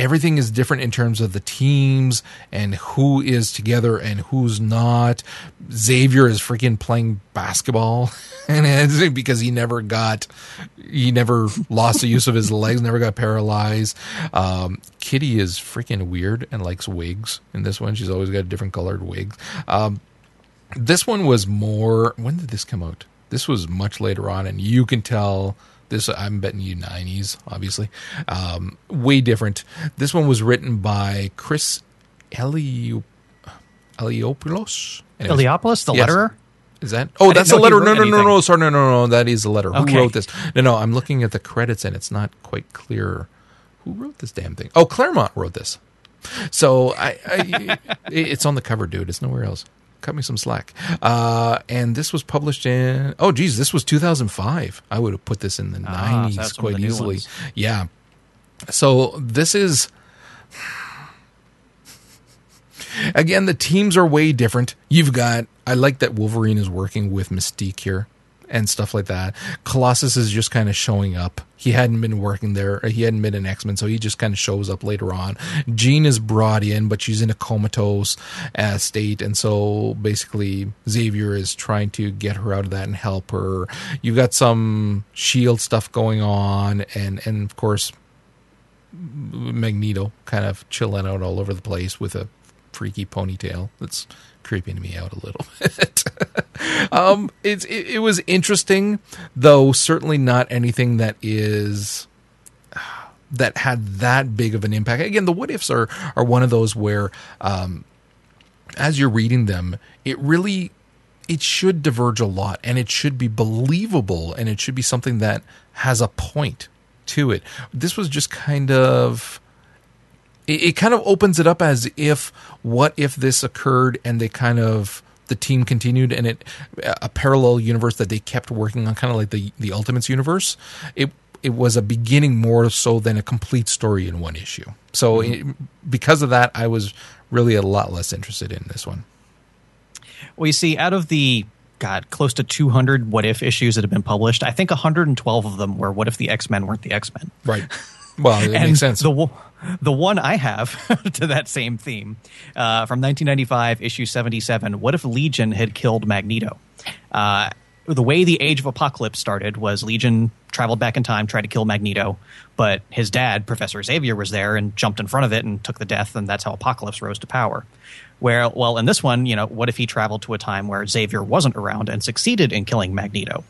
everything is different in terms of the teams and who is together and who's not. Xavier is freaking playing basketball [LAUGHS] and because he never got he never lost the use of his legs, never got paralyzed. Um, Kitty is freaking weird and likes wigs in this one. She's always got different colored wigs. Um, this one was more when did this come out? This was much later on and you can tell this I'm betting you 90s obviously. Um, way different. This one was written by Chris Eli Eliopoulos. Anyways, Eliopoulos, the Yes. letterer. is that? Oh, I that's the letter. No, wrote no, no, no. Sorry, no, no, no. That is the letter. Who wrote this? No, no. I'm looking at the credits and it's not quite clear who wrote this damn thing. Oh, Claremont wrote this. So I, I [LAUGHS] it's on the cover, dude. It's nowhere else. Cut me some slack. Uh, and this was published in. Oh, geez, this was 2005. I would have put this in the Ah, 90s that's one of quite the easily. ones. Yeah. So this is [SIGHS] again the teams are way different you've got i like that wolverine is working with mystique here and stuff like that. Colossus is just kind of showing up. He hadn't been working there he hadn't been an x-men so he just kind of shows up later on. Jean is brought in but she's in a comatose uh, state and so basically xavier is trying to get her out of that and help her. You've got some shield stuff going on and and of course Magneto kind of chilling out all over the place with a freaky ponytail. That's creeping me out a little [LAUGHS] bit. um, it's it, it was interesting, though certainly not anything that is [SIGHS] that had that big of an impact. Again, the what ifs are are one of those where um, as you're reading them, it really it should diverge a lot and it should be believable and it should be something that has a point to it. This was just kind of it, it kind of opens it up as if what if this occurred and they kind of the team continued and it a parallel universe that they kept working on kind of like the the ultimates universe. It it was a beginning more so than a complete story in one issue. So mm-hmm. it, because of that i was really a lot less interested in this one. Well, you see, out of the God, close to 200 what if issues that have been published, I think 112 of them were what if the X Men weren't the X Men. right. Well it [LAUGHS] and makes sense. The the one I have [LAUGHS] to that same theme uh, from 1995, issue 77. What if Legion had killed Magneto? Uh, the way the Age of Apocalypse started was Legion traveled back in time, tried to kill Magneto, but his dad, Professor Xavier, was there and jumped in front of it and took the death, and that's how Apocalypse rose to power. Where, well, in this one, you know, what if he traveled to a time where Xavier wasn't around and succeeded in killing Magneto?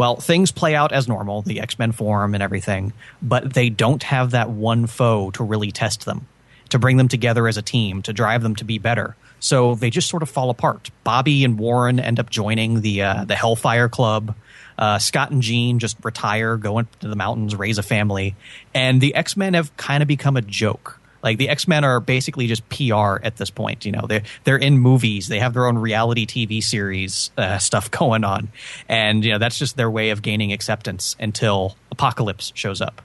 Well, things play out as normal, the X Men form and everything, but they don't have that one foe to really test them, to bring them together as a team, to drive them to be better. So they just sort of fall apart. Bobby and Warren end up joining the uh, the Hellfire Club. Uh, Scott and Jean just retire, go into the mountains, raise a family, and the X Men have kind of become a joke. Like the X Men are basically just PR at this point. You know, they're they're in movies, they have their own reality TV series uh, stuff [LAUGHS] going on, and you know that's just their way of gaining acceptance until Apocalypse shows up.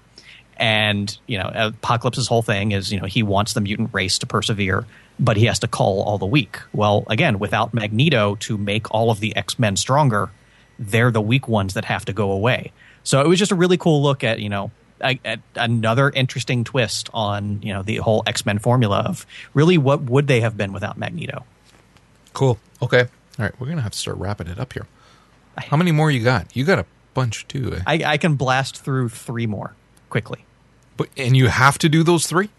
And you know, Apocalypse's whole thing is you know he wants the mutant race to persevere, but he has to call all the weak. Well, again, without Magneto to make all of the X Men stronger, they're the weak ones that have to go away. So it was just a really cool look at you know a, a, another interesting twist on you know the whole X Men formula of really what would they have been without Magneto. Cool. Okay. All right. We're gonna have to start wrapping it up here. How many more you got? You got a bunch too. Eh? I, I can blast through three more quickly. But and you have to do those three.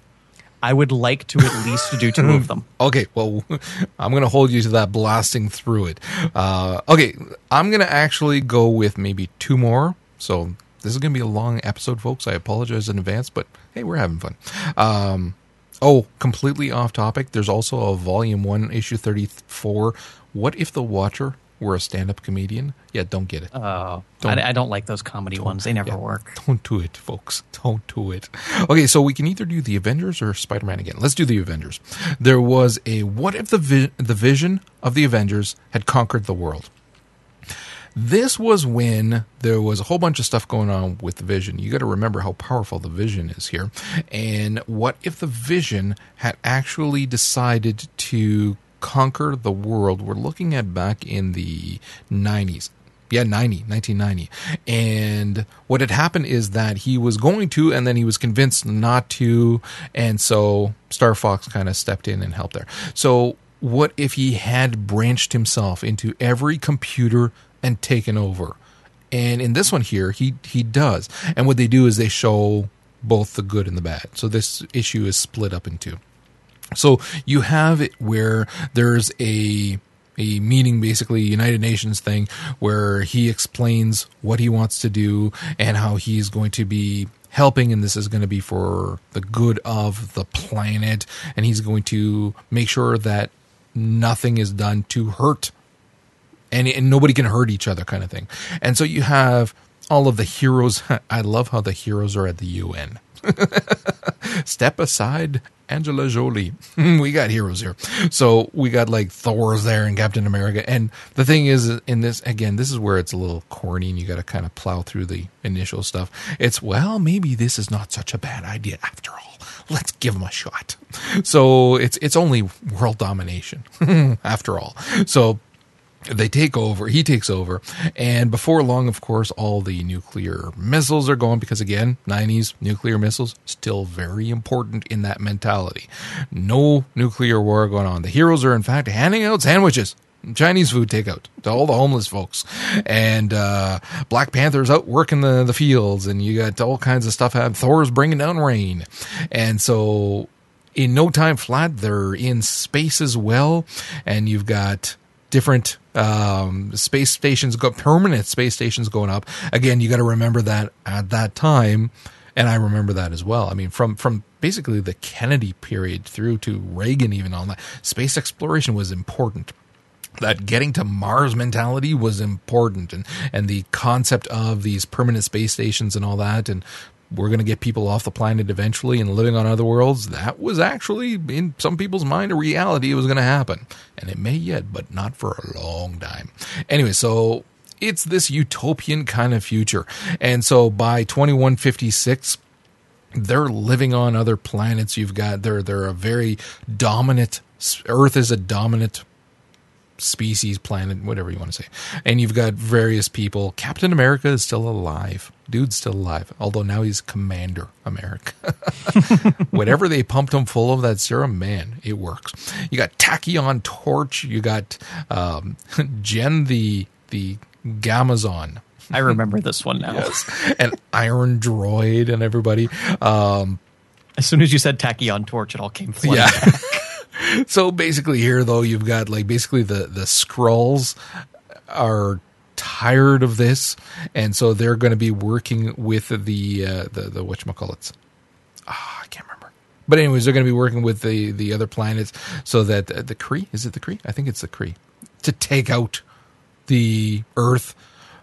I would like to at least do two of them. [LAUGHS] Okay, well, [LAUGHS] I'm going to hold you to that blasting through it. Uh, okay, I'm going to actually go with maybe two more. So this is going to be a long episode, folks. I apologize in advance, but hey, we're having fun. Um, oh, completely off topic. There's also a volume one, issue 34. What if the Watcher were a stand-up comedian? Yeah, don't get it. Oh, I, I, don't like those comedy ones. They never yeah, work. Don't do it, folks. Don't do it. Okay, so we can either do the Avengers or Spider-Man again. Let's do the Avengers. There was a what if the vi- the vision of the Avengers had conquered the world? This was when there was a whole bunch of stuff going on with the vision. You got to remember how powerful the vision is here. And what if the vision had actually decided to conquer the world? We're looking at back in the 90s. Yeah, 90, 1990. And what had happened is that he was going to, and then he was convinced not to. And so Star Fox kind of stepped in and helped there. So, what if he had branched himself into every computer and taken over. And in this one here, he he does. And what they do is they show both the good and the bad. So this issue is split up in two. So you have it where there's a a meeting, basically United Nations thing, where he explains what he wants to do and how he's going to be helping, and this is going to be for the good of the planet, and he's going to make sure that nothing is done to hurt and, and nobody can hurt each other kind of thing. And so you have all of the heroes. [LAUGHS] I love how the heroes are at the UN. [LAUGHS] Step aside, Angela Jolie. [LAUGHS] we got heroes here. So we got like Thor's there and Captain America. And the thing is, in this, again, this is where it's a little corny and you got to kind of plow through the initial stuff. It's, well, maybe this is not such a bad idea after all. Let's give them a shot. So it's, it's only world domination after all. So they take over he takes over. And before long of course all the nuclear missiles are gone because again 90s nuclear missiles still very important in that mentality. No nuclear war going on. The heroes are in fact handing out sandwiches. Chinese food takeout to all the homeless folks, and uh, Black Panther's out working the, the fields, and you got all kinds of stuff. Thor's bringing down rain, and so in no time flat, they're in space as well, and you've got different um, space stations, go, permanent space stations going up. Again, you got to remember that at that time, and I remember that as well. I mean, from from basically the Kennedy period through to Reagan, even on that, space exploration was important that getting to Mars mentality was important and, and the concept of these permanent space stations and all that and we're going to get people off the planet eventually and living on other worlds. That was actually, in some people's mind, a reality. It was going to happen. And it may yet, but not for a long time. Anyway, so it's this utopian kind of future. And so by 2156, they're living on other planets. You've got, they're, they're a very dominant, Earth is a dominant species, planet, whatever you want to say. And you've got various people. Captain America is still alive. Dude's still alive, although now he's Commander America. [LAUGHS] Whatever they pumped him full of that serum, man, it works. You got Tachyon Torch. You got um, [LAUGHS] Jen the the Gamazon. I remember this one now. yes, and Iron Droid and everybody. Um, as soon as you said Tachyon Torch, it all came flooding yeah. [LAUGHS] [LAUGHS] so basically here though you've got like basically the the Skrulls are tired of this and so they're going to be working with the uh, the the whatchamacallits. Ah oh, i can't remember. But anyways they're going to be working with the the other planets so that the kree is it the kree? I think it's the kree to take out the earth.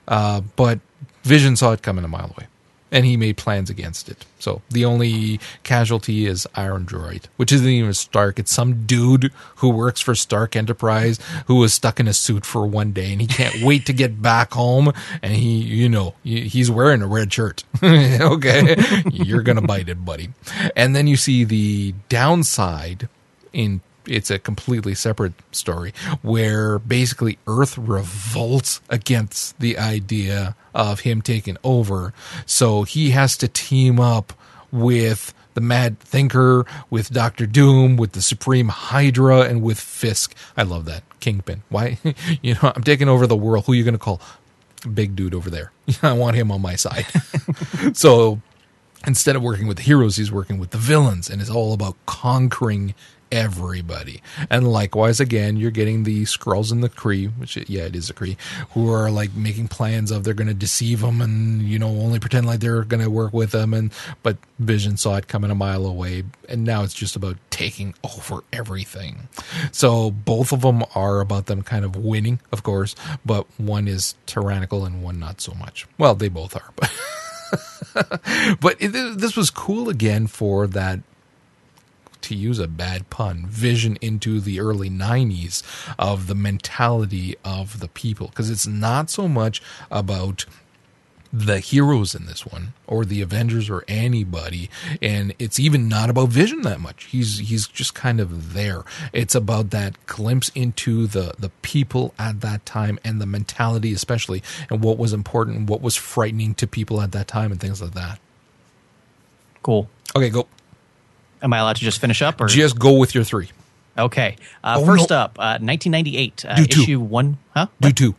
Uh, but vision saw it coming a mile away and he made plans against it. So the only casualty is Iron Droid, which isn't even Stark. It's some dude who works for Stark Enterprise who was stuck in a suit for one day and he can't [LAUGHS] wait to get back home. And he, you know, he's wearing a red shirt. [LAUGHS] okay, you're gonna bite it, buddy. And then you see the downside in it's a completely separate story where basically Earth revolts against the idea of him taking over. So he has to team up with the Mad Thinker, with Doctor Doom, with the Supreme Hydra, and with Fisk. I love that. Kingpin. Why? [LAUGHS] you know, I'm taking over the world. Who are you going to call? Big dude over there. [LAUGHS] I want him on my side. [LAUGHS] so instead of working with the heroes, he's working with the villains, and it's all about conquering everybody. And likewise, again, you're getting the Skrulls and the Kree, which yeah, it is a Kree, who are like making plans of they're going to deceive them and you know only pretend like they're going to work with them. And but Vision saw it coming a mile away, and now it's just about taking over everything. So both of them are about them kind of winning, of course, but one is tyrannical and one not so much. Well, they both are, but. [LAUGHS] but it, this was cool again for that to use a bad pun, vision into the early 90s of the mentality of the people. Because it's not so much about the heroes in this one or the avengers or anybody and it's even not about vision that much. He's he's just kind of there. It's about that glimpse into the the people at that time and the mentality especially and what was important and what was frightening to people at that time and things like that. Cool. Okay go Am I allowed to just finish up? Or just go with your three? Okay. Uh, oh, first no. up, uh, 1998 uh, issue one. Huh? Do two.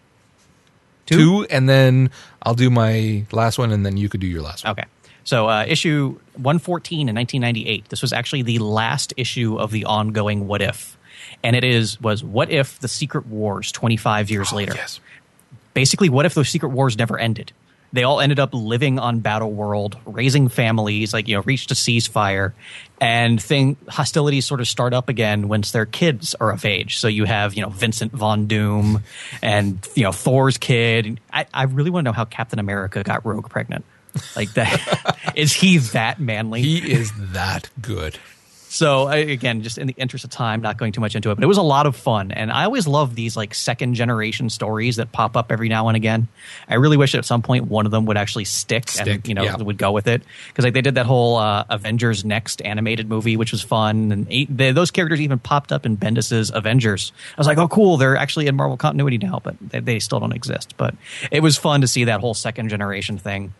two. Two, and then I'll do my last one, and then you could do your last one. Okay. So uh, issue 114 in 1998. This was actually the last issue of the ongoing What If, and it is was What If the Secret Wars 25 years oh, later. Yes. Basically, what if those secret wars never ended? They all ended up living on Battle World, raising families, like you know, reached a ceasefire, and thing hostilities sort of start up again once their kids are of age. So you have you know Vincent Von Doom and you know Thor's kid. I, I really want to know how Captain America got Rogue pregnant. Like that, [LAUGHS] is he that manly? He is that good. So again, just in the interest of time, not going too much into it, but it was a lot of fun, and I always love these like second generation stories that pop up every now and again. I really wish at some point one of them would actually stick, stick and you know yeah. would go with it because like they did that whole uh, Avengers Next animated movie, which was fun, and eight, they, those characters even popped up in Bendis's Avengers. I was like, oh cool, they're actually in Marvel continuity now, but they, they still don't exist. But it was fun to see that whole second generation thing,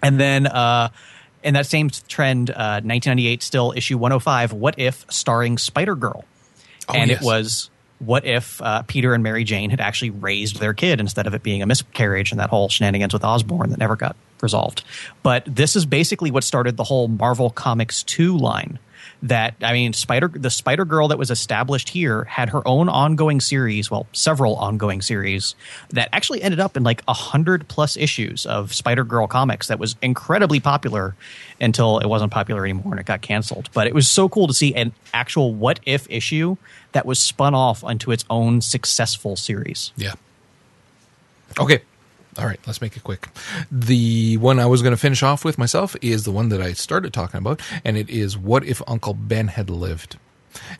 and then. uh in that same trend, uh, 1998 still issue 105, What If, starring Spider Girl. Oh, and yes. it was what if uh, Peter and Mary Jane had actually raised their kid instead of it being a miscarriage and that whole shenanigans with Osborn that never got resolved. But this is basically what started the whole Marvel Comics 2 line that I mean, Spider the Spider Girl that was established here had her own ongoing series, well, several ongoing series that actually ended up in like a hundred plus issues of Spider Girl comics that was incredibly popular until it wasn't popular anymore and it got canceled. But it was so cool to see an actual what if issue that was spun off into its own successful series. Yeah. Okay, all right, let's make it quick. The one I was going to finish off with myself is the one that I started talking about, and it is What If Uncle Ben Had Lived?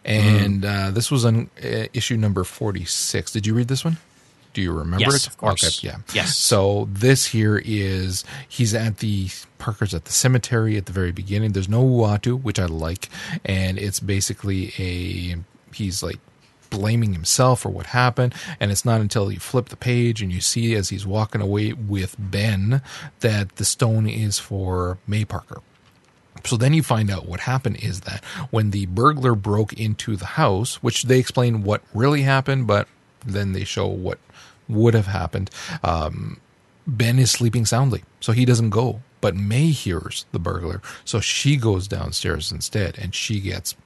And mm. uh, this was on uh, issue number 46. Did you read this one? Do you remember yes, it? Of course. Okay, yeah. Yes. So this here is he's at the Parker's at the cemetery at the very beginning. There's no Uatu, which I like, and it's basically a he's like blaming himself for what happened. And it's not until you flip the page and you see as he's walking away with Ben that the stone is for May Parker. So then you find out what happened is that when the burglar broke into the house, which they explain what really happened, but then they show what would have happened. Um, ben is sleeping soundly, so he doesn't go. But May hears the burglar, so she goes downstairs instead, and she gets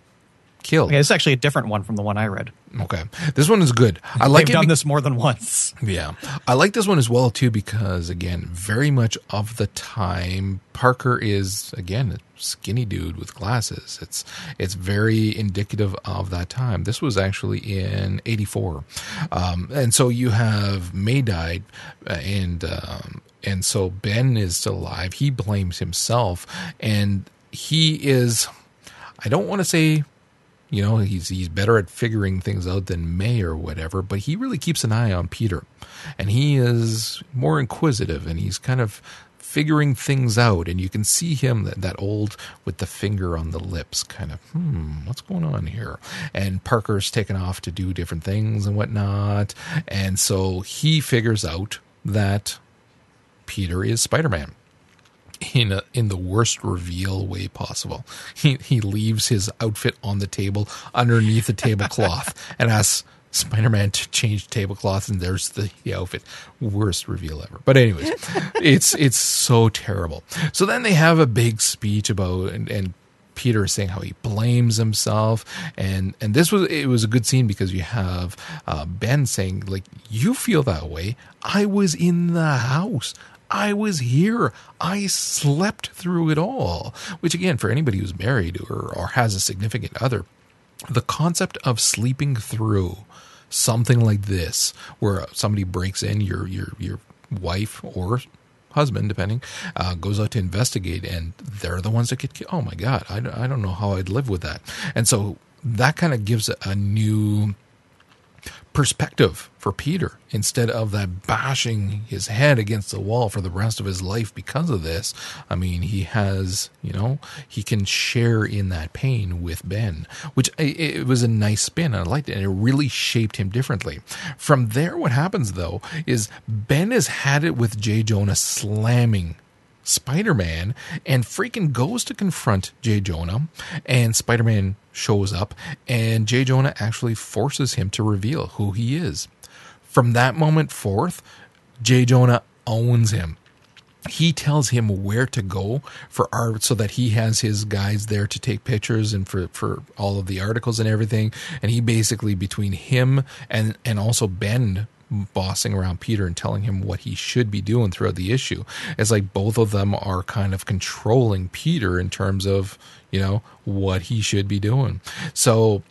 killed. Okay, it's actually a different one from the one I read. Okay, this one is good. I like They've done be- this more than once. [LAUGHS] Yeah, I like this one as well too because again, very much of the time, Parker is again a skinny dude with glasses. It's it's very indicative of that time. This was actually in '84, um, and so you have May died, and um, and so Ben is still alive. He blames himself, and he is. I don't want to say you know, he's he's better at figuring things out than May or whatever, but he really keeps an eye on Peter. And he is more inquisitive and he's kind of figuring things out. And you can see him that, that old with the finger on the lips kind of hmm what's going on here? And parker's taken off to do different things and whatnot. And so he figures out that peter is spider-man in a, in the worst reveal way possible. He he leaves his outfit on the table underneath the tablecloth [LAUGHS] and asks Spider-Man to change tablecloth, and there's the, the outfit. Worst reveal ever. But anyways, [LAUGHS] it's it's so terrible. So then they have a big speech about and, and Peter saying how he blames himself, and and this was it was a good scene because you have uh, Ben saying like you feel that way. I was in the house. I was here. I slept through it all. Which, again, for anybody who's married or, or has a significant other, the concept of sleeping through something like this, where somebody breaks in, your your your wife or husband, depending, uh, goes out to investigate, and they're the ones that get killed. Oh my God, I, I don't know how I'd live with that. And so that kind of gives a, a new perspective for Peter instead of that bashing his head against the wall for the rest of his life because of this. I mean, he has, you know, he can share in that pain with Ben, which it was a nice spin. I liked it, and it really shaped him differently. From there, what happens though is Ben has had it with J. Jonah slamming Spider Man and freaking goes to confront J. Jonah, and Spider Man shows up, and J. Jonah actually forces him to reveal who he is. From that moment forth, J. Jonah owns him. He tells him where to go for art so that he has his guys there to take pictures and for, for all of the articles and everything. And he basically, between him and, and also Ben, bossing around Peter and telling him what he should be doing throughout the issue. It's like both of them are kind of controlling Peter in terms of, you know, what he should be doing. So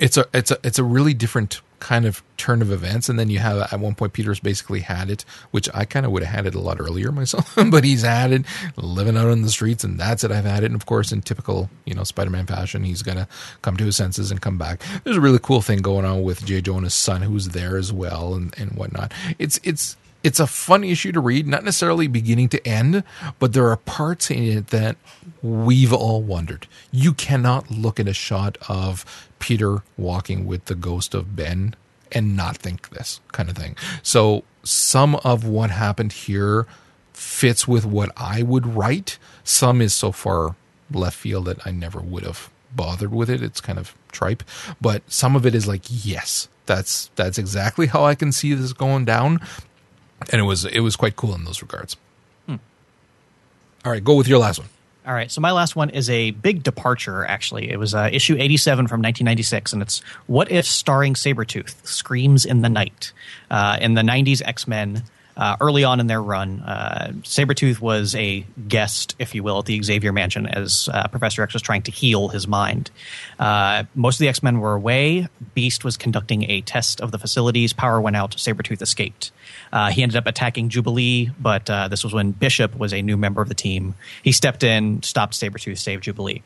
it's a it's a it's a really different kind of turn of events. And then you have at one point Peter's basically had it, which I kind of would have had it a lot earlier [LAUGHS] myself, but he's had it living out on the streets, and that's it. I've had it, and of course, in typical you know Spider-Man fashion, he's gonna come to his senses and come back. There's a really cool thing going on with J. Jonah's son, who's there as well, and and whatnot. It's it's it's a fun issue to read, not necessarily beginning to end, but there are parts in it that we've all wondered. You cannot look at a shot of Peter walking with the ghost of Ben and not think this kind of thing. So some of what happened here fits with what I would write. Some is so far left field that I never would have bothered with it. It's kind of tripe, but some of it is like, yes, that's that's exactly how I can see this going down, and it was it was quite cool in those regards. Hmm. All right, go with your last one. All right, so my last one is a big departure, actually. It was uh, issue 87 from 1996, and it's What If starring Sabretooth, Screams in the Night. Uh, in the 90s X Men, uh, early on in their run, uh, Sabretooth was a guest, if you will, at the Xavier Mansion as uh, Professor X was trying to heal his mind. Uh, most of the X Men were away. Beast was conducting a test of the facilities. Power went out. Sabretooth escaped. Uh, he ended up attacking Jubilee, but uh, this was when Bishop was a new member of the team. He stepped in, stopped Sabretooth, saved Jubilee.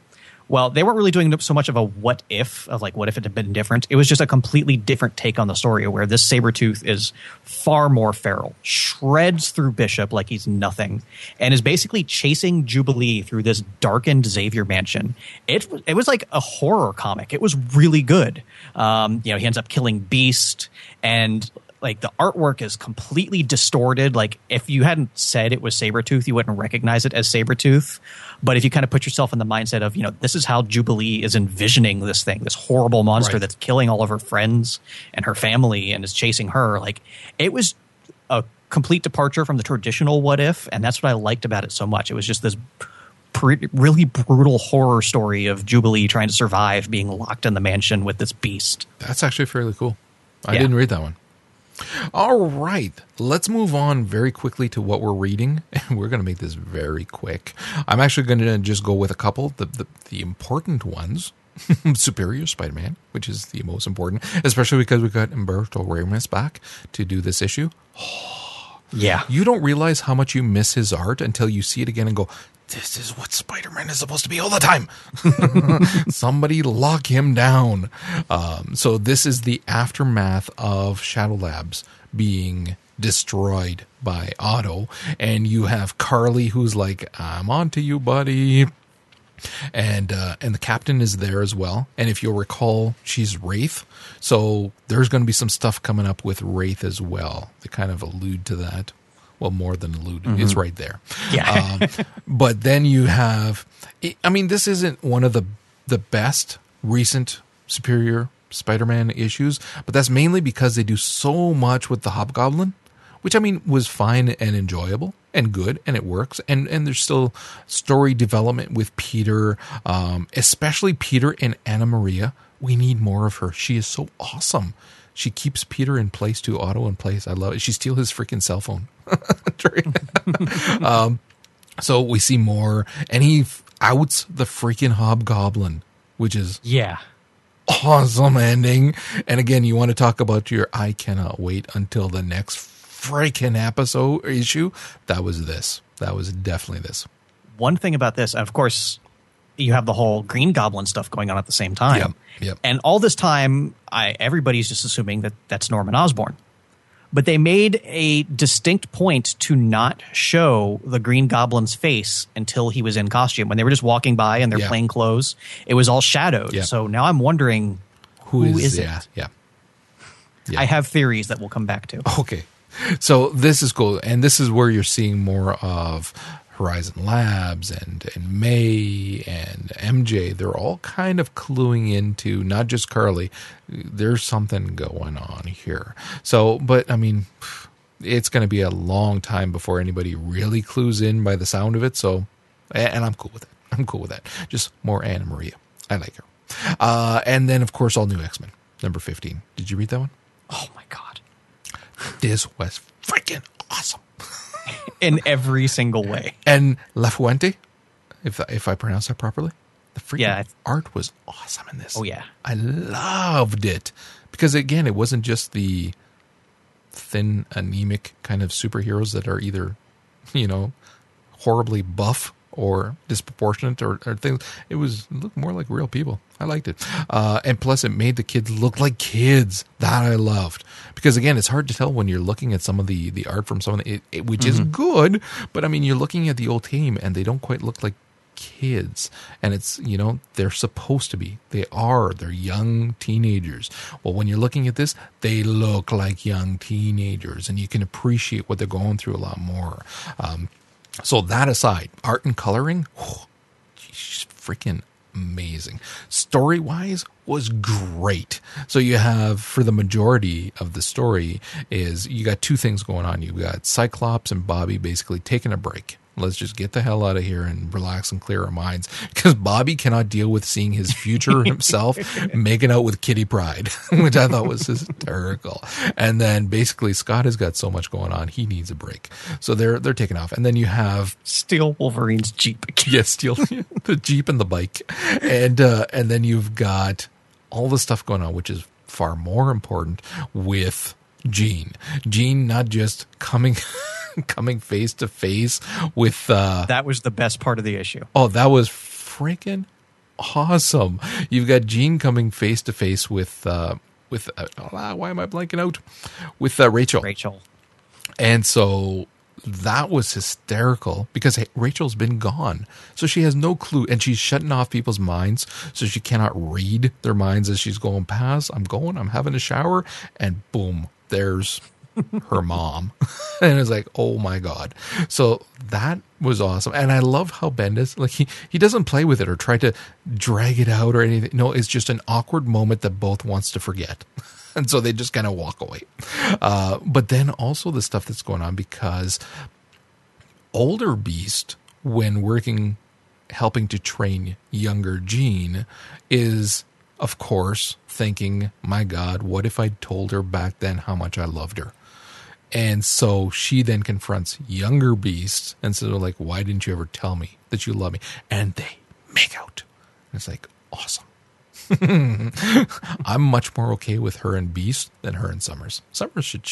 Well, they weren't really doing so much of a what if, of like what if it had been different. It was just a completely different take on the story where this saber tooth is far more feral, shreds through Bishop like he's nothing, and is basically chasing Jubilee through this darkened Xavier mansion. It, it was like a horror comic. It was really good. Um, you know, he ends up killing Beast and like the artwork is completely distorted. Like if you hadn't said it was Sabretooth, you wouldn't recognize it as Sabretooth. But if you kind of put yourself in the mindset of, you know, this is how Jubilee is envisioning this thing, this horrible monster right. that's killing all of her friends and her family and is chasing her, like it was a complete departure from the traditional what if. And that's what I liked about it so much. It was just this pretty, really brutal horror story of Jubilee trying to survive being locked in the mansion with this beast. That's actually fairly cool. I yeah. didn't read that one. All right, let's move on very quickly to what we're reading. [LAUGHS] We're going to make this very quick. I'm actually going to just go with a couple, the, the, the important ones. [LAUGHS] Superior Spider Man, which is the most important, especially because we got Humberto Ramos back to do this issue. [SIGHS] Yeah. You don't realize how much you miss his art until you see it again and go, this is what Spider-Man is supposed to be all the time. [LAUGHS] Somebody lock him down. Um, so this is the aftermath of Shadow Labs being destroyed by Otto, and you have Carlie who's like, "I'm on to you, buddy." and uh, and the captain is there as well. And if you'll recall, she's Wraith, so there's going to be some stuff coming up with Wraith as well. They kind of allude to that. Well, more than allude, it's right there. Yeah. [LAUGHS] um, but then you have, I mean, this isn't one of the the best recent Superior Spider-Man issues, but that's mainly because they do so much with the Hobgoblin which I mean was fine and enjoyable and good and it works. And and there's still story development with Peter um, especially Peter and Anna Maria. We need more of her. She is so awesome she keeps Peter in place to Otto in place I love it she steals his freaking cell phone [LAUGHS] [LAUGHS] um, so we see more and he outs the freaking hobgoblin which is yeah. awesome ending. And again, you want to talk about your I cannot wait until the next freaking episode issue. That was this. That was definitely this. One thing about this, and of course, you have the whole Green Goblin stuff going on at the same time. Yep, yep. And all this time, I everybody's just assuming that that's Norman Osborn. But they made a distinct point to not show the Green Goblin's face until he was in costume. When they were just walking by in their Yeah. plain clothes, it was all shadowed. Yeah. So now I'm wondering who is, yeah, it? yeah. Yeah. [LAUGHS] I have theories that we'll come back to. Okay. So this is cool. And this is where you're seeing more of Horizon Labs and, and May and MJ. They're all kind of cluing into not just Carlie. There's something going on here. So, but I mean, it's going to be a long time before anybody really clues in by the sound of it. So, and I'm cool with it. I'm cool with that. Just more Anna Maria. I like her. Uh, and then, of course, all new X Men, number 15. Did you read that one? Oh my god. This was freaking. In every single way. And Lafuente, if if I pronounce that properly, the freaking Yeah. art was awesome in this. Oh, yeah. I loved it because again, it wasn't just the thin, anemic kind of superheroes that are either, you know, horribly buff or disproportionate or, or things. It was it looked more like real people. I liked it, uh, and plus, it made the kids look like kids. That I loved. Because again, it's hard to tell when you're looking at some of the the art from some of the, it, it, which is good, but I mean, you're looking at the old team and they don't quite look like kids. And it's you know they're supposed to be. They are. They're young teenagers. Well when you're looking at this they look like young teenagers and you can appreciate what they're going through a lot more. Um, so that aside art and coloring whew, geez, freaking amazing. Story wise was great. So you have for the majority of the story is you got two things going on. You got cyclops and bobby basically taking a break let's just get the hell out of here and relax and clear our minds because bobby cannot deal with seeing his future [LAUGHS] himself making out with kitty Pryde [LAUGHS] which i thought was hysterical and then basically scott has got so much going on he needs a break so they're they're taking off and then you have Steal Wolverine's Jeep. [LAUGHS] Yes, Steal the Jeep and the bike. And uh, and then you've got all the stuff going on, which is far more important with Jean. Jean not just coming [LAUGHS] coming face to face with uh That was the best part of the issue. oh, that was freaking awesome. You've got Jean coming face to face with uh with uh, ah, why am I blanking out? With uh, Rachel. Rachel. And so that was hysterical because Rachel's been gone. So she has no clue and she's shutting off people's minds so she cannot read their minds as she's going past. I'm going, I'm having a shower, and boom, there's her mom. [LAUGHS] and it's like, oh my God. So that was awesome. And I love how Bendis, like he, he doesn't play with it or try to drag it out or anything. No, it's just an awkward moment that both wants to forget. [LAUGHS] and so they just kind of walk away. Uh, but then also the stuff that's going on because older Beast, when working, helping to train younger Jean, is of course thinking, my God, what if I told her back then how much I loved her? And so she then confronts younger Beast and says, like, why didn't you ever tell me that you love me? And they make out. And it's like, awesome. [LAUGHS] I'm much more okay with her and Beast than her and Summers. Summers should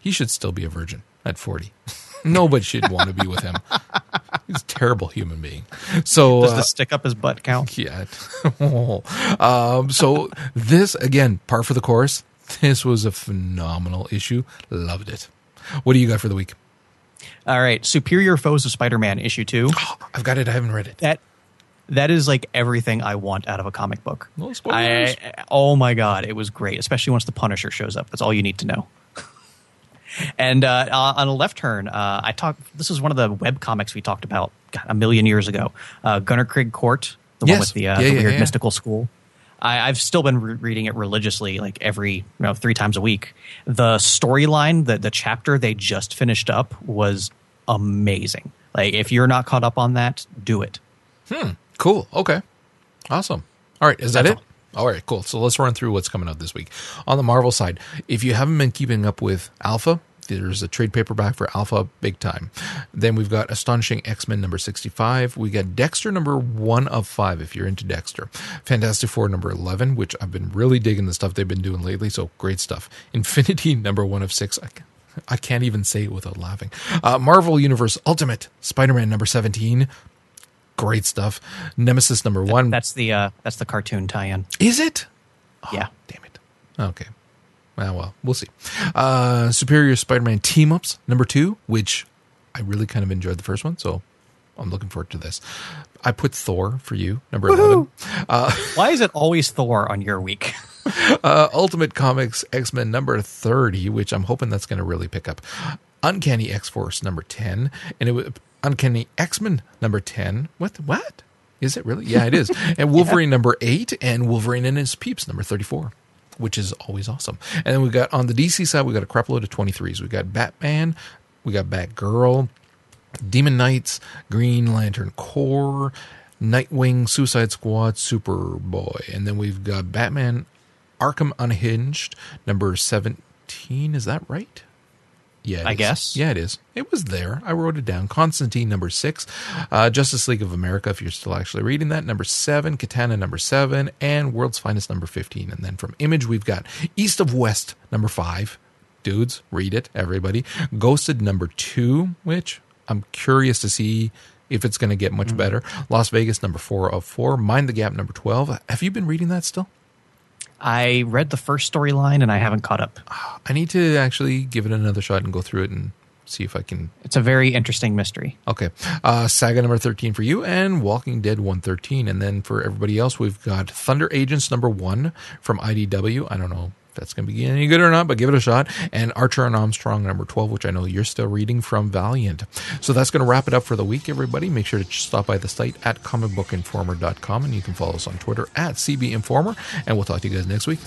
he should still be a virgin. at 40. [LAUGHS] Nobody should want to be with him. He's a terrible human being. So Does uh, the stick up his butt count? [LAUGHS] yeah. um, so this again, par for the course. This was a phenomenal issue. Loved it. What do you got for the week? All right, Superior Foes of Spider-Man issue 2. [GASPS] I've got it. I haven't read it. That that is like everything I want out of a comic book. No. I, oh my god, it was great, especially once the Punisher shows up. That's all you need to know. [LAUGHS] and uh, uh, on a left turn, uh, I talked. This is one of the web comics we talked about God, a million years ago. Uh, Gunnerkrigg Court, the one with the, uh, Yeah, the yeah, weird yeah. mystical school. I, I've still been re- reading it religiously, like every you know three times a week. The storyline, the the chapter they just finished up was amazing. Like if you're not caught up on that, do it. Hmm. Cool. Okay. Awesome. All right. Is that That's it? All right. Cool. So let's run through what's coming out this week. On the Marvel side, if you haven't been keeping up with Alpha, there's a trade paperback for Alpha big time. Then we've got Astonishing X Men number 65. We got Dexter number one of five, if you're into Dexter. Fantastic Four number 11, which I've been really digging the stuff they've been doing lately. So great stuff. Infinity [LAUGHS] number one of six. I, I can't even say it without laughing. Uh, Marvel Universe Ultimate Spider Man number 17 great stuff. Nemesis number one. That's the uh, that's the cartoon tie-in. Is it? Oh, yeah. Damn it. Okay. Well, well, we'll see. Uh, Superior Spider-Man team ups number two, which I really kind of enjoyed the first one, so I'm looking forward to this. I put Thor for you, number eleven. [LAUGHS] Why is it always Thor on your week? [LAUGHS] Uh, Ultimate Comics X Men number 30, which I'm hoping that's going to really pick up. Uncanny X Force number 10, and it was Uncanny X Men number 10. What? What? Is it really? Yeah, it is. [LAUGHS] And Wolverine number 8, and Wolverine and his peeps number 34. Which is always awesome. And then we got on the DC side, we got a crap load of 23s. We got Batman, we got Batgirl, Demon Knights, Green Lantern Corps, Nightwing, Suicide Squad, Superboy. And then we've got Batman Arkham Unhinged, number 17. Is that right? Yeah, I is. guess. Yeah, it is. It was there. I wrote it down. Constantine, number six. Uh, Justice League of America, if you're still actually reading that, number seven. Katana, number seven. And World's Finest, number 15. And then from Image, we've got East of West, number five. Dudes, read it, everybody. Ghosted, number two, which I'm curious to see if it's going to get much better. Las Vegas, number four of four. Mind the Gap, number 12. Have you been reading that still? I read the first storyline and I haven't caught up. I need to actually give it another shot and go through it and see if I can It's a very interesting mystery. Okay. Uh, Saga number 13 for you and Walking Dead 113. And then for everybody else, we've got Thunder Agents number one from IDW. I don't know that's going to be any good or not, but give it a shot. And Archer and Armstrong number 12, which I know you're still reading from Valiant. So that's going to wrap it up for the week, everybody. Make sure to stop by the site at comicbookinformer.com and you can follow us on Twitter at CBInformer. And we'll talk to you guys next week.